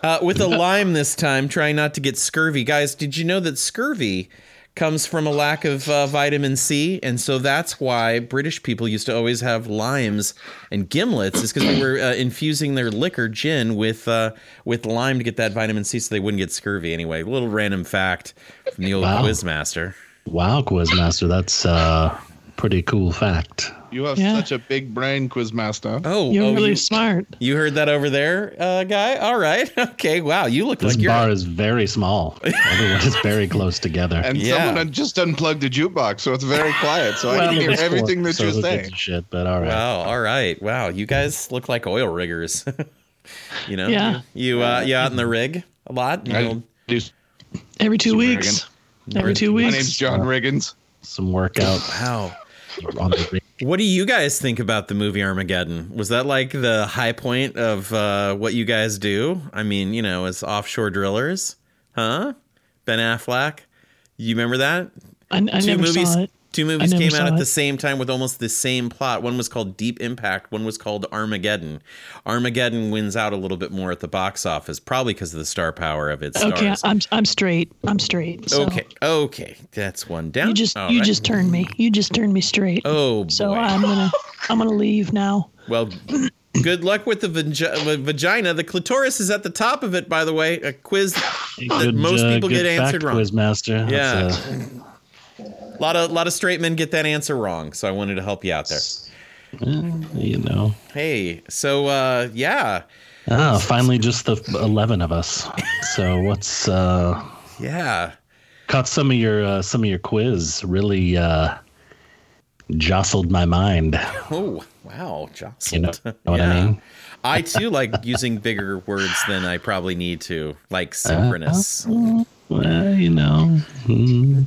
Uh, with a lime this time, trying not to get scurvy. Guys, did you know that scurvy comes from a lack of uh, vitamin C? And so that's why British people used to always have limes and gimlets, is because they were uh, infusing their liquor, gin, with uh, with lime to get that vitamin C so they wouldn't get scurvy. Anyway, a little random fact from the old Wow. Quizmaster. Wow, Quizmaster. That's a pretty cool fact. You have Yeah. such a big brain, Quizmaster. Oh, you're oh, really you, smart. you heard that over there, uh, guy? All right. Okay. Wow. You look This like you're. bar is very small. Everyone is very close together. And Yeah. someone had just unplugged the jukebox, so it's very quiet. So I can hear everything that so you're saying. Shit, but all right. Wow. All right. Wow. You guys look like oil riggers. you know. Yeah. You uh, you out in the rig a lot. You I know, do- Every two Super weeks. Every two weeks. My name's John Riggins. Some workout Wow. What do you guys think about the movie Armageddon? Was that like the high point of uh, what you guys do? I mean, you know, as offshore drillers, huh? Ben Affleck, you remember that? I, I never movies. saw it. Two movies came out at the same time with almost the same plot. One was called Deep Impact. One was called Armageddon. Armageddon wins out a little bit more at the box office, probably because of the star power of its Okay, stars. I'm, I'm straight. I'm straight. So okay, okay, that's one down. You just, All you right. just turned me. You just turned me straight. Oh boy. so I'm gonna, I'm gonna leave now. Well, good luck with the vagi- vagina. The clitoris is at the top of it, by the way. A quiz that most uh, people get answered wrong. Quiz master. Yeah. Uh, A lot of lot of straight men get that answer wrong, so I wanted to help you out there. you know. Hey, so uh, yeah, Ah, finally, just the eleven of us. So what's uh, yeah. caught some of your uh, some of your quiz really uh, jostled my mind. Oh wow, jostled. You know, know what I mean? I too like using bigger words than I probably need to, like synchronous. Well, you know. hmm.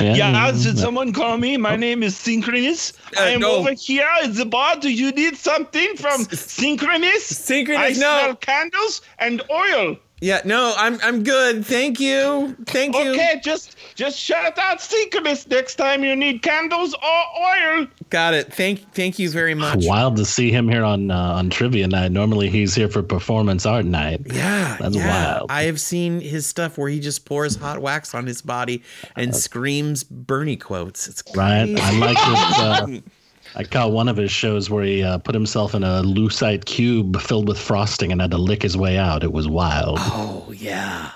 Yeah, did someone call me? My name is Synchronous. Uh, I am no. over here at the bar. Do you need something from Synchronous? Synchronous, I no. smell candles and oil. Yeah, no, I'm I'm good. Thank you. Thank you. Okay, just just shout out Synchronous next time you need candles or oil. Got it. Thank thank you very much. Wild to see him here on uh, on trivia night. Normally he's here for performance art night. Yeah, That's yeah. wild. I have seen his stuff where he just pours hot wax on his body and screams Bernie quotes. It's Right. I like this. Uh, I caught one of his shows where he uh, put himself in a lucite cube filled with frosting and had to lick his way out. It was wild. Oh yeah,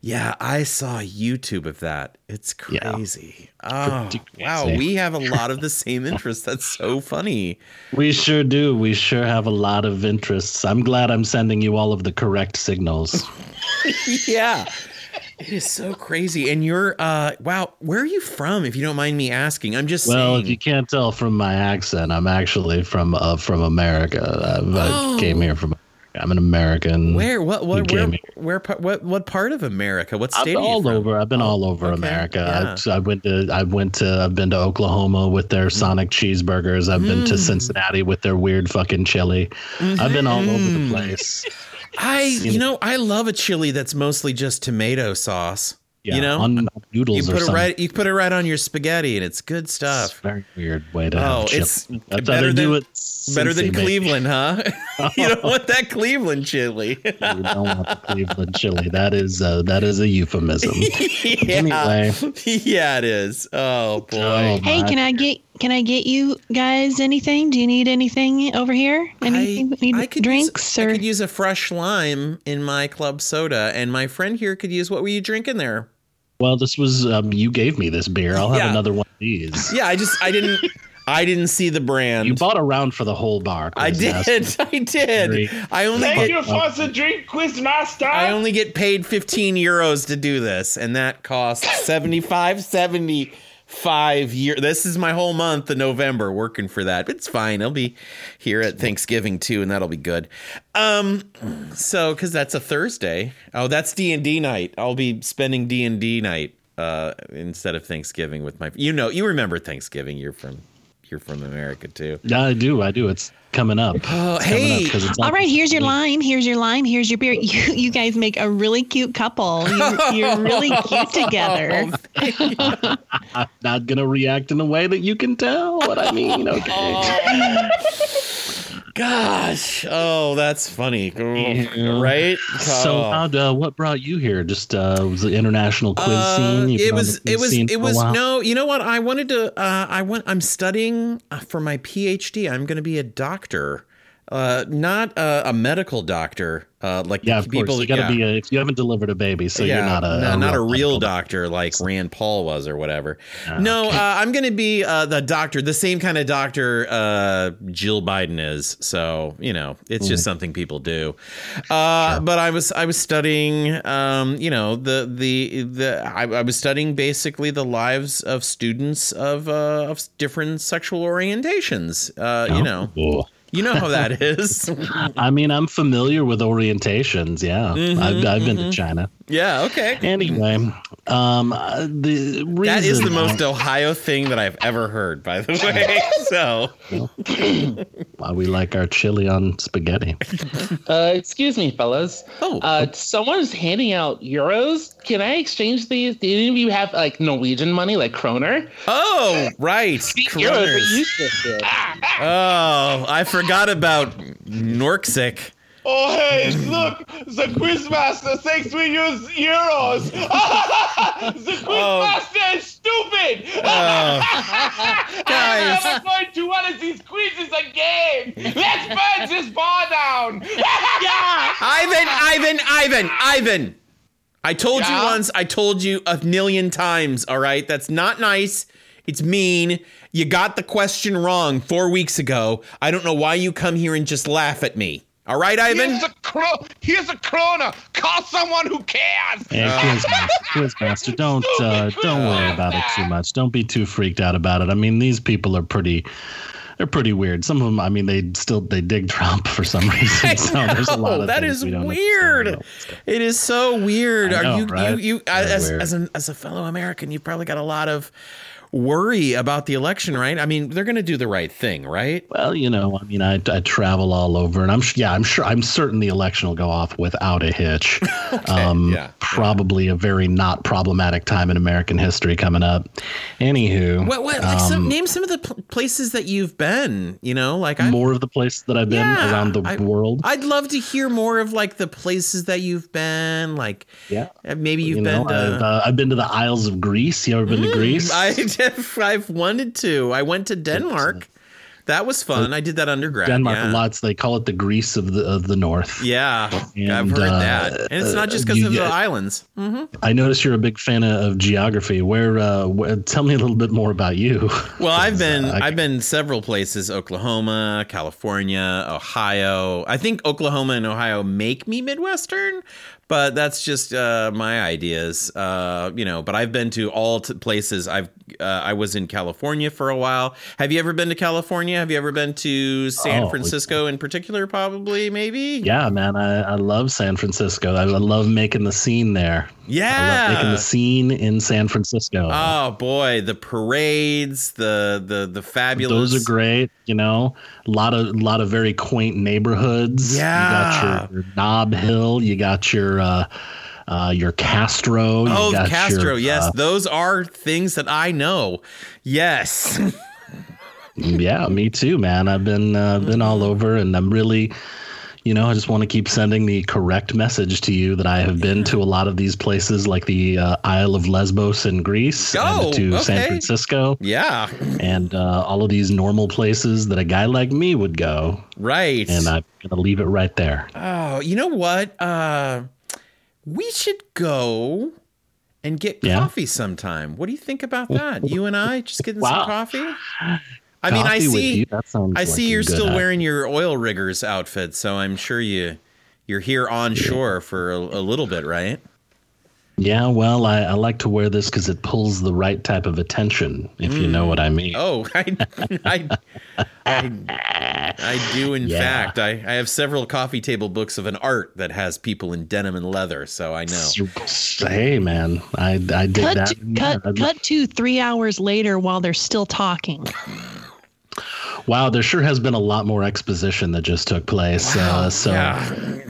yeah. I saw YouTube of that. It's Yeah. crazy. Oh Pretty wow, we have a lot of the same interests. That's so funny. We sure do. We sure have a lot of interests. I'm glad I'm sending you all of the correct signals. yeah. It is so crazy. And you're uh wow, where are you from if you don't mind me asking? I'm just Well, saying. if you can't tell from my accent, I'm actually from uh, from America. I, I came here from. I'm an American. Oh. where what what where, came here. where what what part of America? What state? I've state been are you all over. I've been all over okay, America. I, I went to. I went to. I've been to Oklahoma with their Sonic cheeseburgers. I've been to Cincinnati with their weird fucking chili. I've been all over the place. I you know, I love a chili that's mostly just tomato sauce. Yeah, you know? on noodles You or put it something. right you put it right on your spaghetti and it's good stuff. It's a very weird way to Oh, have chili. it's That's how better they do than- it. Better than Cleveland, huh? you don't want that Cleveland chili. You don't want the Cleveland chili. That is uh, that is a euphemism. yeah. Anyway. yeah, it is. Oh boy. Oh, Hey, can I get can I get you guys anything? Do you need anything over here? Anything? need could drinks use, I could use a fresh lime in my club soda, and my friend here could use. What were you drinking there? Well, this was um, you gave me this beer. I'll have Yeah. another one of these. Yeah, I just I didn't I didn't see the brand. You bought a round for the whole bar. I did. Master. I did. I only Thank get you for the drink, Quizmaster. I only get paid 15 euros to do this, and that costs 75, 75 year. This is my whole month of November working for that. It's fine. I'll be here at Thanksgiving too, and that'll be good. Um, so because that's a Thursday. Oh, that's D and D night. I'll be spending D and D night uh instead of Thanksgiving with my. You know, you remember Thanksgiving. You're from. You're from America too. Yeah, I do. I do. It's coming up. Oh, It's coming hey. up 'cause it's All not right, this here's your week. lime. Here's your lime. Here's your beer. You, you guys make a really cute couple. You're, you're really cute together. I'm oh, not gonna react in a way that you can tell what I mean. Okay. Gosh, oh, that's funny, right? So, Oh. how'd, uh, what brought you here? Just uh, was the international quiz Uh, scene? You've it was it was it a was no you know what i wanted to uh i went i'm studying uh, for my phd i'm going to be a doctor uh not uh, a medical doctor uh like Yeah, of people course. You gotta yeah. be a, if you haven't delivered a baby, so yeah, you're not a, no, not a real medical doctor like Rand Paul was or whatever. Ah, no, uh, I'm going to be uh, the doctor, the same kind of doctor uh, Jill Biden is. So you know, it's just Mm. something people do. Uh, But I was I was studying, um, you know, the the the I, I was studying basically the lives of students of uh, of different sexual orientations. Uh, You know, Oh. You know how that is. I mean, I'm familiar with orientations. Yeah, Mm-hmm, I've, I've been to China. yeah. Okay. Anyway, um, uh, the reason That is the I- most Ohio thing that I've ever heard, by the way. So, why we like our chili on spaghetti. Uh, excuse me, fellas. Oh. uh, someone's handing out euros. Can I exchange these? Do any of you have like Norwegian money, like kroner? oh, right, Euros are useless here. Oh, I forgot about Norksik. Oh, hey, look, the Quizmaster thinks we use euros. the Quizmaster is stupid. Oh, I'm never going to one of these quizzes again. Let's burn this bar down. yeah, Ivan, Ivan, Ivan, Ivan. I told you once, I told you a million times, all right? That's not nice. It's mean. You got the question wrong four weeks ago. I don't know why you come here and just laugh at me. All right, Ivan? Here's a cro- here's a kroner. Call someone who cares. Hey, Quizmaster, Quizmaster, don't uh, don't worry about it too much. Don't be too freaked out about it. I mean, these people are pretty. They're pretty weird. Some of them, I mean, they still they dig Trump for some reason. So there's a lot of that things is we weird. It is so weird. I Are know, you right? you you Very as weird. as, an, as a fellow American, you've probably got a lot of worry about the election, right? I mean, they're going to do the right thing, right? Well, you know, I mean, I, I travel all over, and I'm sh- yeah, I'm sure, I'm certain the election will go off without a hitch. um, yeah, probably a very not problematic time in American history coming up. Anywho, What? What? Like some, um, name some of the pl- places that you've been. You know, like I. more of the places that I've been Yeah, around the I- world. I'd love to hear more of like the places that you've been. Like, yeah, maybe you've you know, been I've, to. uh, I've been to the Isles of Greece. You ever been to Greece? I I've wanted to. I went to Denmark. That was fun. I did that undergrad. Denmark, yeah. lots they call it the Greece of the of the North. Yeah, I've And, heard uh, that, and it's not just because of the get- islands. hmm I notice you're a big fan of, geography. Where, uh, where? Tell me a little bit more about you. Well, I've been I- I've been several places: Oklahoma, California, Ohio. I think Oklahoma and Ohio make me Midwestern, but that's just uh, my ideas. Uh, you know, but I've been to all t- places. I've uh, I was in California for a while. Have you ever been to California? Have you ever been to San Oh, Francisco in particular? Probably, maybe. Yeah, man, I, I love San Francisco. I, I love making the scene there. Yeah. I love making the scene in San Francisco. Oh boy, the parades, the the the fabulous. Those are great. You know, a lot of a lot of very quaint neighborhoods. Yeah. you got your, your Nob Hill. You got your uh, uh, your Castro. You Oh, Castro. your, yes, uh, those are things that I know. Yes. yeah, me too, man. I've been uh, been all over, and I'm really. You know, I just want to keep sending the correct message to you that I have been to a lot of these places, like the uh, Isle of Lesbos in Greece, Oh, and to San. Francisco, yeah. and uh, all of these normal places that a guy like me would go. Right. And I'm gonna leave it right there. oh, you know what? Uh, we should go and get Yeah. coffee sometime. What do you think about that? You and I just getting Wow. some coffee. I mean, I Coffee with see. you, I like see you're still wearing your oil riggers outfit, so I'm sure you you're here on shore for a, a little bit, right? Yeah, well, I, I like to wear this because it pulls the right type of attention, if you know what I mean. Oh, I, I, I, I do. In Yeah. fact, I, I have several coffee table books of an art that has people in denim and leather, so I know. Hey, man, I I did Cut that. to, cut, Yeah, cut to three hours later while they're still talking. Wow, there sure has been a lot more exposition that just took place. Uh, so, Yeah.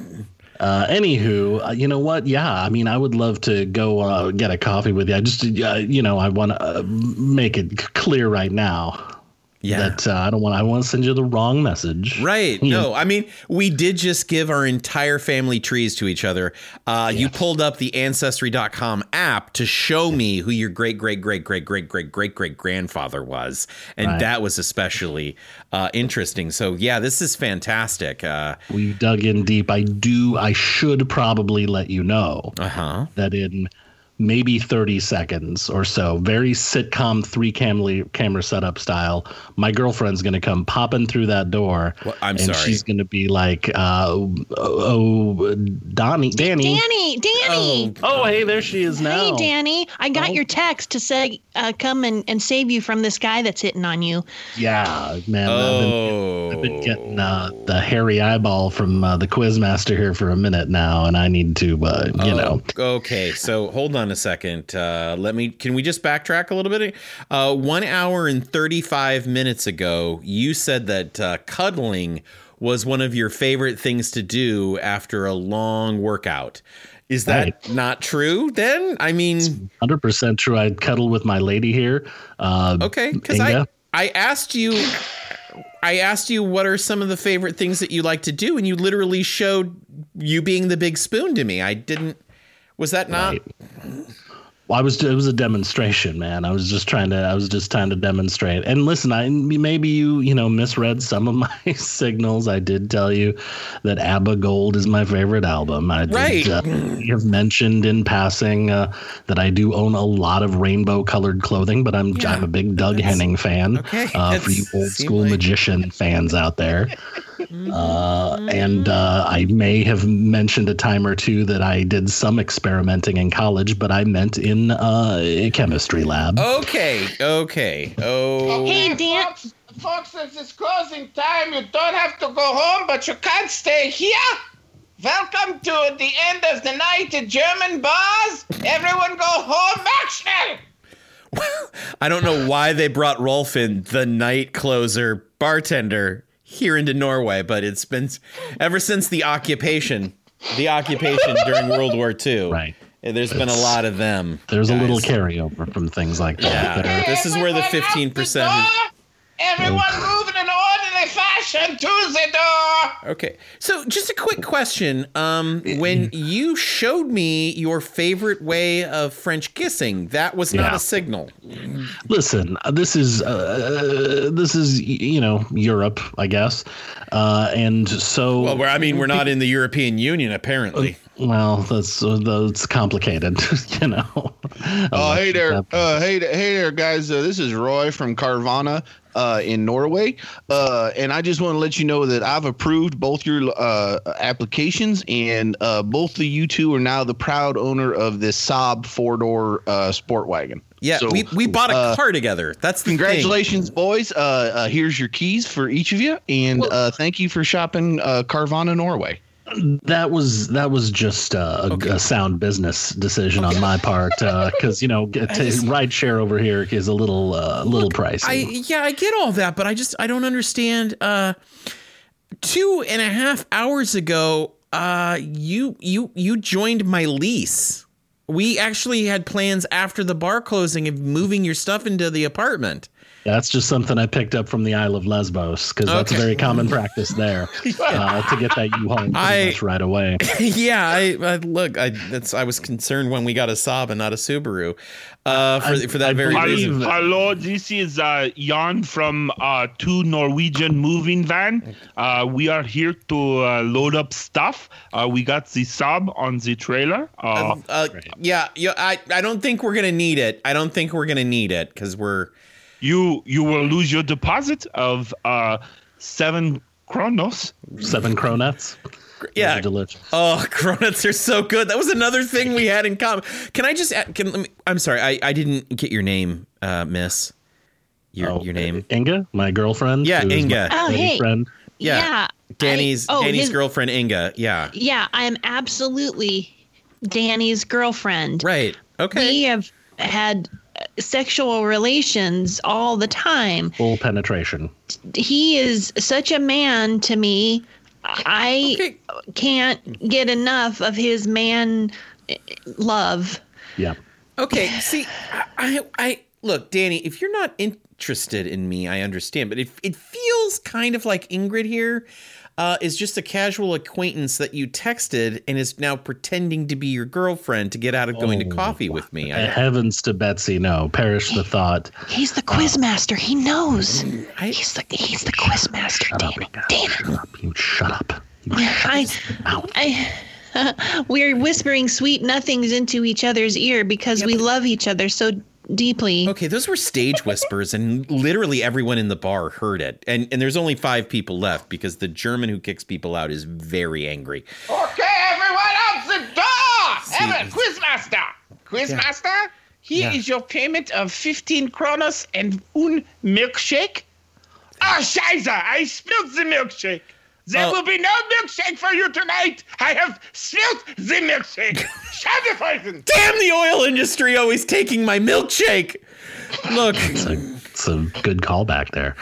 Uh, anywho, uh, you know what? Yeah, I mean, I would love to go uh, get a coffee with you. I just, uh, you know, I want to uh, make it clear right now Yeah. that uh, I don't want. I want to send you the wrong message. Right. No, I mean, we did just give our entire family trees to each other. Uh, You pulled up the Ancestry.com app to show me who your great, great, great, great, great, great, great, great grandfather was. And Right. that was especially uh, interesting. So, yeah, this is fantastic. Uh We dug in deep. I do. I should probably let you know uh-huh. that in maybe 30 seconds or so, very sitcom three camera camera setup style, my girlfriend's going to come popping through that door. Well, I'm and sorry. she's going to be like, uh, oh, Donnie, Danny. Danny, Danny. Oh, hey, there she is now. Hey, Danny. I got Oh. your text to say uh, come and, and save you from this guy that's hitting on you. Yeah, man. I've been, Oh. I've been getting uh, the hairy eyeball from uh, the Quizmaster here for a minute now, and I need to, uh, you know. Oh, Okay, so hold on a second. Uh, let me. Can we just backtrack a little bit? Uh, one hour and thirty-five minutes ago, you said that uh, cuddling was one of your favorite things to do after a long workout. Is that Right. not true? Then I mean, Hundred percent true. I'd cuddle with my lady here. Uh, okay, because I I asked you. I asked you what are some of the favorite things that you like to do, and you literally showed you being the big spoon to me. I didn't. Was that not? Right. Well, I was it was a demonstration, man. I was just trying to I was just trying to demonstrate. And listen, I maybe you you know misread some of my signals. I did tell you that ABBA Gold is my favorite album. I did Right. uh, have mentioned in passing uh, that I do own a lot of rainbow colored clothing, but I'm Yeah, I'm a big Doug Henning fan. Okay, Uh, for you old school like- magician fans out there. Uh, and uh, I may have mentioned a time or two that I did some experimenting in college, but I meant in uh, a chemistry lab. Okay, okay. Oh, Hey, Dan. Folks, folks, it's it's closing time. You don't have to go home, but you can't stay here. Welcome to the end of the night at German bars. Everyone go home, Maxwell. I don't know why they brought Rolfin, the night closer bartender, here into Norway, but it's been ever since the occupation, the occupation during World War II. Right. There's been a lot of them. There's a little carryover from things like that. Yeah. that are- This is where the 15% the door! Everyone move in an orderly fashion to the door! Okay. So just a quick question. Um, when you showed me your favorite way of French kissing, that was not Yeah. a signal. Listen, uh, this is uh, this is you know Europe, I guess, uh, and so Well, I mean, we're not in the European Union, apparently. well, that's uh, that's complicated, you know. Oh, hey there, Uh, uh, hey, hey there, guys. Uh, this is Roy from Carvana uh, in Norway, uh, and I just want to let you know that I've approved both your uh, applications, and uh, both of you two are now the proud owner of this Saab four door uh, sport wagon. Yeah, So, we, we bought a uh, car together. That's the thing. Congratulations, boys! Uh, uh, here's your keys for each of you, and uh, thank you for shopping uh, Carvana Norway. That was that was just uh, a, a sound business decision on my part because you know get to, ride share over here is a little uh, little pricey. I yeah, I get all that, but I just I don't understand. Uh, two and a half hours ago, uh, you you you joined my lease. We actually had plans after the bar closing of moving your stuff into the apartment. That's just something I picked up from the Isle of Lesbos because that's a very common practice there uh, to get that U-Haul I- much right away. yeah, I, I look. I that's I was concerned when we got a Saab and not a Subaru, uh, for for that I very believe- reason. Hello, this is uh, Jan from uh, Two Norwegian Moving Van. Uh, we are here to uh, load up stuff. Uh, we got the sub on the trailer. Uh, Uh, yeah, yeah. I, I don't think we're gonna need it. I don't think we're gonna need it because we're you you will lose your deposit of uh, seven kronos. Seven cronuts. yeah. Delicious. Oh, cronuts are so good. That was another thing we had in common. Can I just? add- Can let me, I'm sorry, I, I didn't get your name, uh, Miss. Your Oh, your name? Inga, my girlfriend. Yeah, Inga. my Oh, hey. friend. Yeah. Yeah. Danny's I- oh, Danny's his- girlfriend Inga. Yeah. Yeah, I am absolutely Danny's girlfriend. Right. Okay. We have had sexual relations all the time. Full penetration. He is such a man to me. I Okay. can't get enough of his man love. Yeah. Okay. See, I, I I look, Danny. If you're not interested in me, I understand. But it it feels kind of like Ingrid here. Uh, is just a casual acquaintance that you texted and is now pretending to be your girlfriend to get out of going to Oh, coffee with me. I, Heavens to Betsy, no. Perish the thought. He's the quiz master. He knows. I- He's the he's the quiz master, Shut up, Danny. Inga. Danny. Shut up. You shut up. You I, I, we're whispering sweet nothings into each other's ear because we love each other so deeply. Okay, those were stage whispers, and literally everyone in the bar heard it. And and there's only five people left because the German who kicks people out is very angry. Okay, everyone out the door! Evan, Quizmaster! Quizmaster, here is Yeah. your payment of 15 kronos and un milkshake. Ah, Scheiße, I spilled the milkshake. There Oh. will be no milkshake for you tonight. I have spilled the milkshake. Schadenfreunden! Damn the oil industry always taking my milkshake. Look, It's a, it's a good callback there.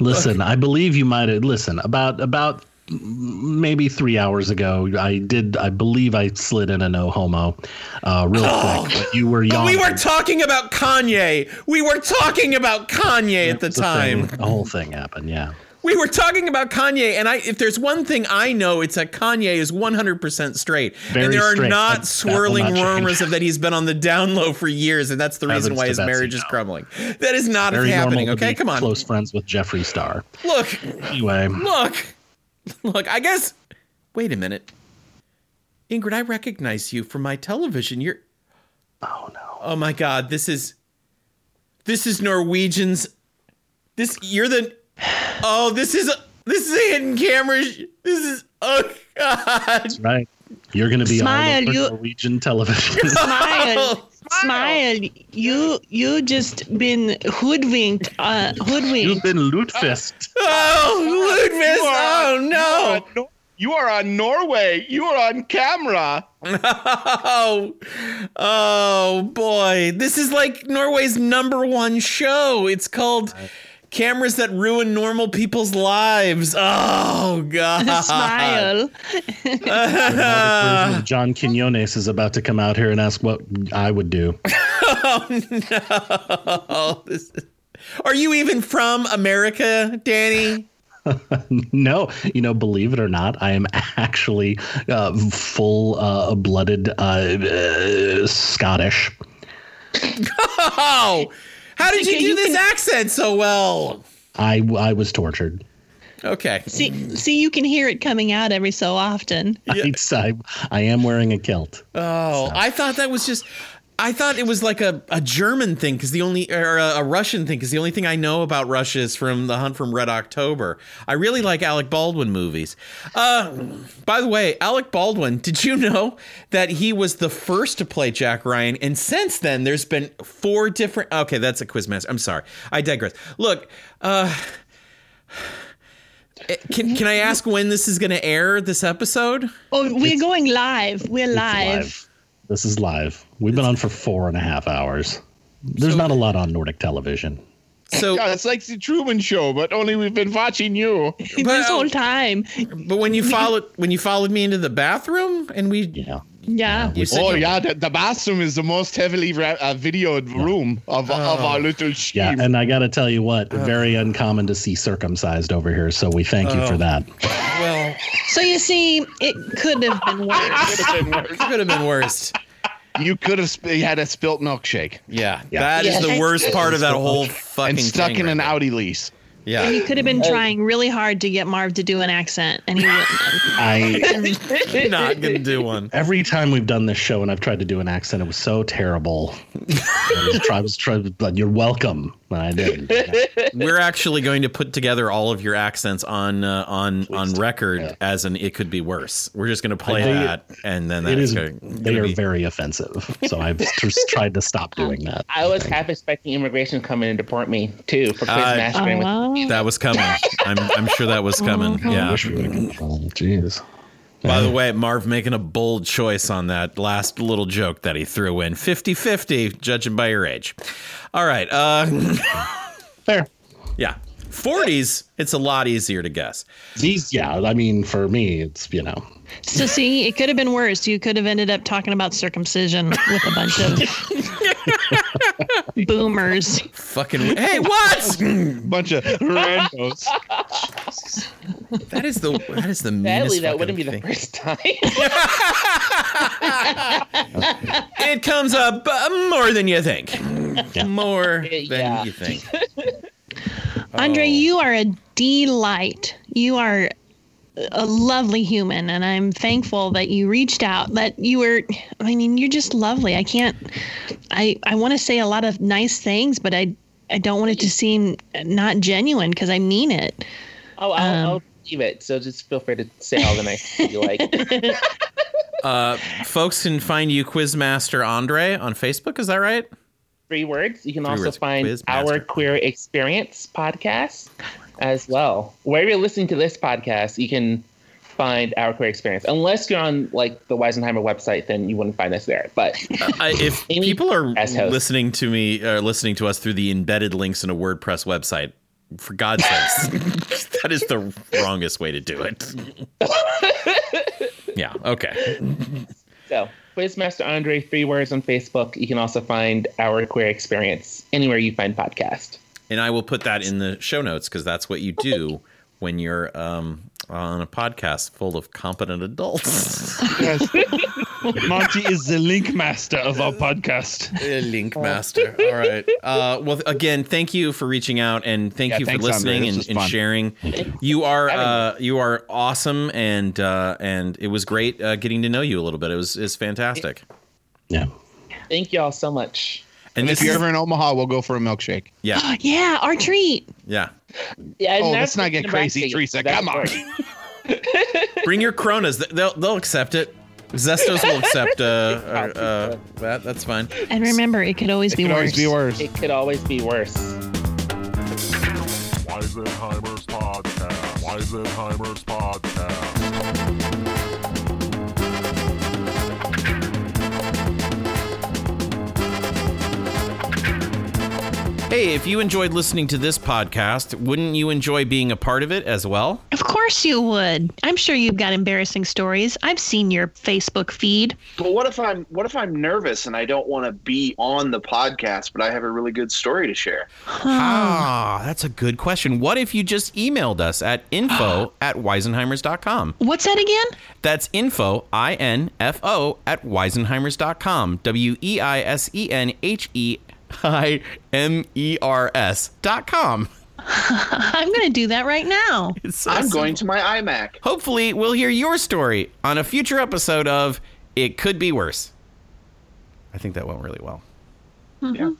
Listen, I believe you might have listen about about maybe three hours ago. I did. I believe I slid in a no homo, uh, real quick. But you were but young. we were talking about Kanye. We were talking about Kanye at the time. The whole thing happened. Yeah. We were talking about Kanye, and I if there's one thing I know, it's that Kanye is 100% straight. Very and there are straight. not That- that swirling not rumors of that he's been on the down low for years, and that's the reason Heavens why his marriage is crumbling. That is not happening, okay? Come on. Close friends with Jeffree Star. Look, Anyway, look, look, I guess. Wait a minute. Ingrid, I recognize you from my television. You're. oh no. Oh my God, this is. This is Norwegian's. This. You're the. Oh, this is. A, this is a hidden camera. sh- This is. Oh, God. That's Right. You're going to be Smile, all over you- Norwegian television. Smile, smile. You you just been hoodwinked. Uh, You've been loot fist. Oh, Ludwig. Oh, no. You are, You are on Norway. You are on camera. Oh, oh boy. This is like Norway's number one show. It's called Cameras That Ruin Normal People's Lives. Oh, God. Smile. version of John Quinones is about to come out here and ask what I would do. Oh, this is- Are you even from America, Danny? No, you know, believe it or not, I am actually uh, full uh, blooded uh, uh, Scottish. Oh, how did you do you this can- accent so well? I, I was tortured. Okay. See, see, you can hear it coming out every so often. It's- I, I am wearing a kilt. Oh, I thought that was just. I thought it was like a, a German thing because the only or a, a Russian thing because the only thing I know about Russia is from The Hunt from Red October. I really like Alec Baldwin movies. Uh, by the way, Alec Baldwin, did you know that he was the first to play Jack Ryan? And since then, there's been four different. Okay, that's a quizmaster. I'm sorry, I digress. Look, uh, can can I ask when this is going to air? This episode? Oh, we're going live. We're It's live. This is live. We've been on for four and a half hours. There's not a lot on Nordic television. So, God, it's like the Truman Show, but only we've been watching you. this whole uh, time. but when you followed when you followed me into the bathroom and we Yeah. Yeah. you Oh yeah, the, the bathroom is the most heavily ra- uh, videoed room of, of our little Yeah, and I got to tell you what, very uncommon to see circumcised over here. So we thank you for that. well, So you see, it could have been worse. it could have been worse. you could have sp- had a spilt milkshake Yeah, Yeah. that is Yeah. the worst part of that whole fucking and stuck thing in an right Audi lease. There. You Yeah, could have been trying really hard to get Marv to do an accent, and he wouldn't. have. I not gonna do one. every time we've done this show and I've tried to do an accent, it was so terrible. I was try- I was trying, but you're welcome. And I didn't. We're actually going to put together all of your accents on uh, on on record Yeah. as an "it could be worse." We're just going to play They- that, and then that's It is. going They are be. very offensive. So I've just tried to stop doing that. I was half expecting immigration to come in and deport me too for quiz Uh, mastering. with Oh, that was coming. I'm I'm sure that was coming. Yeah. Oh, Jeez. By the way, Marv making a bold choice on that last little joke that he threw in 50 50, judging by your age. All right. Uh, Fair. yeah. 40s, it's a lot easier to guess. These, yeah. I mean, for me, it's you know, So see, it could have been worse. You could have ended up talking about circumcision with a bunch of boomers. Fucking. Hey, what? Bunch of randos. That is the that is the Sadly, meanest that wouldn't be the thing. first time. It comes up uh, more than you think. More than Yeah. you think. Andre, Oh. you are a delight. You are a lovely human, and I'm thankful that you reached out. That you were, I mean, you're just lovely. I can't, I, I want to say a lot of nice things, but I, I don't want it to seem not genuine because I mean it. Oh, I'll, Um, I'll leave it. So just feel free to say all the nice things you like. Uh, folks can find you Quizmaster Andre on Facebook. Is that right? Three words. You can Three also words. find Quiz our master. Queer Experience podcast as well. Wherever you're listening to this podcast, you can find our Queer Experience. Unless you're on like the Weisenheimer website, then you wouldn't find us there. But I, if people are listening to me, or listening to us through the embedded links in a WordPress website, for God's sakes, that is the wrongest way to do it. yeah. Okay. So, Quizmaster Andre, three words on Facebook. You can also find our queer experience anywhere you find podcast. And I will put that in the show notes because that's what you do when you're um, on a podcast full of competent adults. Yes. Monty is the link master of our podcast. Link master. All right. Uh, well, again, thank you for reaching out and thank Yeah, you for thanks, listening and, and sharing. You are uh, you are awesome and uh, and it was great uh, getting to know you a little bit. It was is fantastic. yeah. Thank you all so much. And If you're is, ever in Omaha, we'll go for a milkshake. yeah yeah, our treat. yeah. Yeah, Oh, let's not get crazy, Nebraska Teresa. Come on. Bring your Coronas. They'll they'll accept it. Zestos will accept uh, uh, uh, that. That's fine. And remember, it could always It be could worse. always be worse. It could always be worse. Weisenheimer's Podcast. Weisenheimer's Podcast. Hey, if you enjoyed listening to this podcast, wouldn't you enjoy being a part of it as well? Of course you would. I'm sure you've got embarrassing stories. I've seen your Facebook feed. But what if I'm what if I'm nervous and I don't want to be on the podcast, but I have a really good story to share? Ah, that's a good question. What if you just emailed us at info at weisenheimers.com? What's that again? That's info, I N F O, at weisenheimers.com. W E I S E N H E I M E R S dot com. I'm going to do that right now. So I'm simple. going to my iMac. Hopefully, we'll hear your story on a future episode of It Could Be Worse. I think that went really well. Yeah.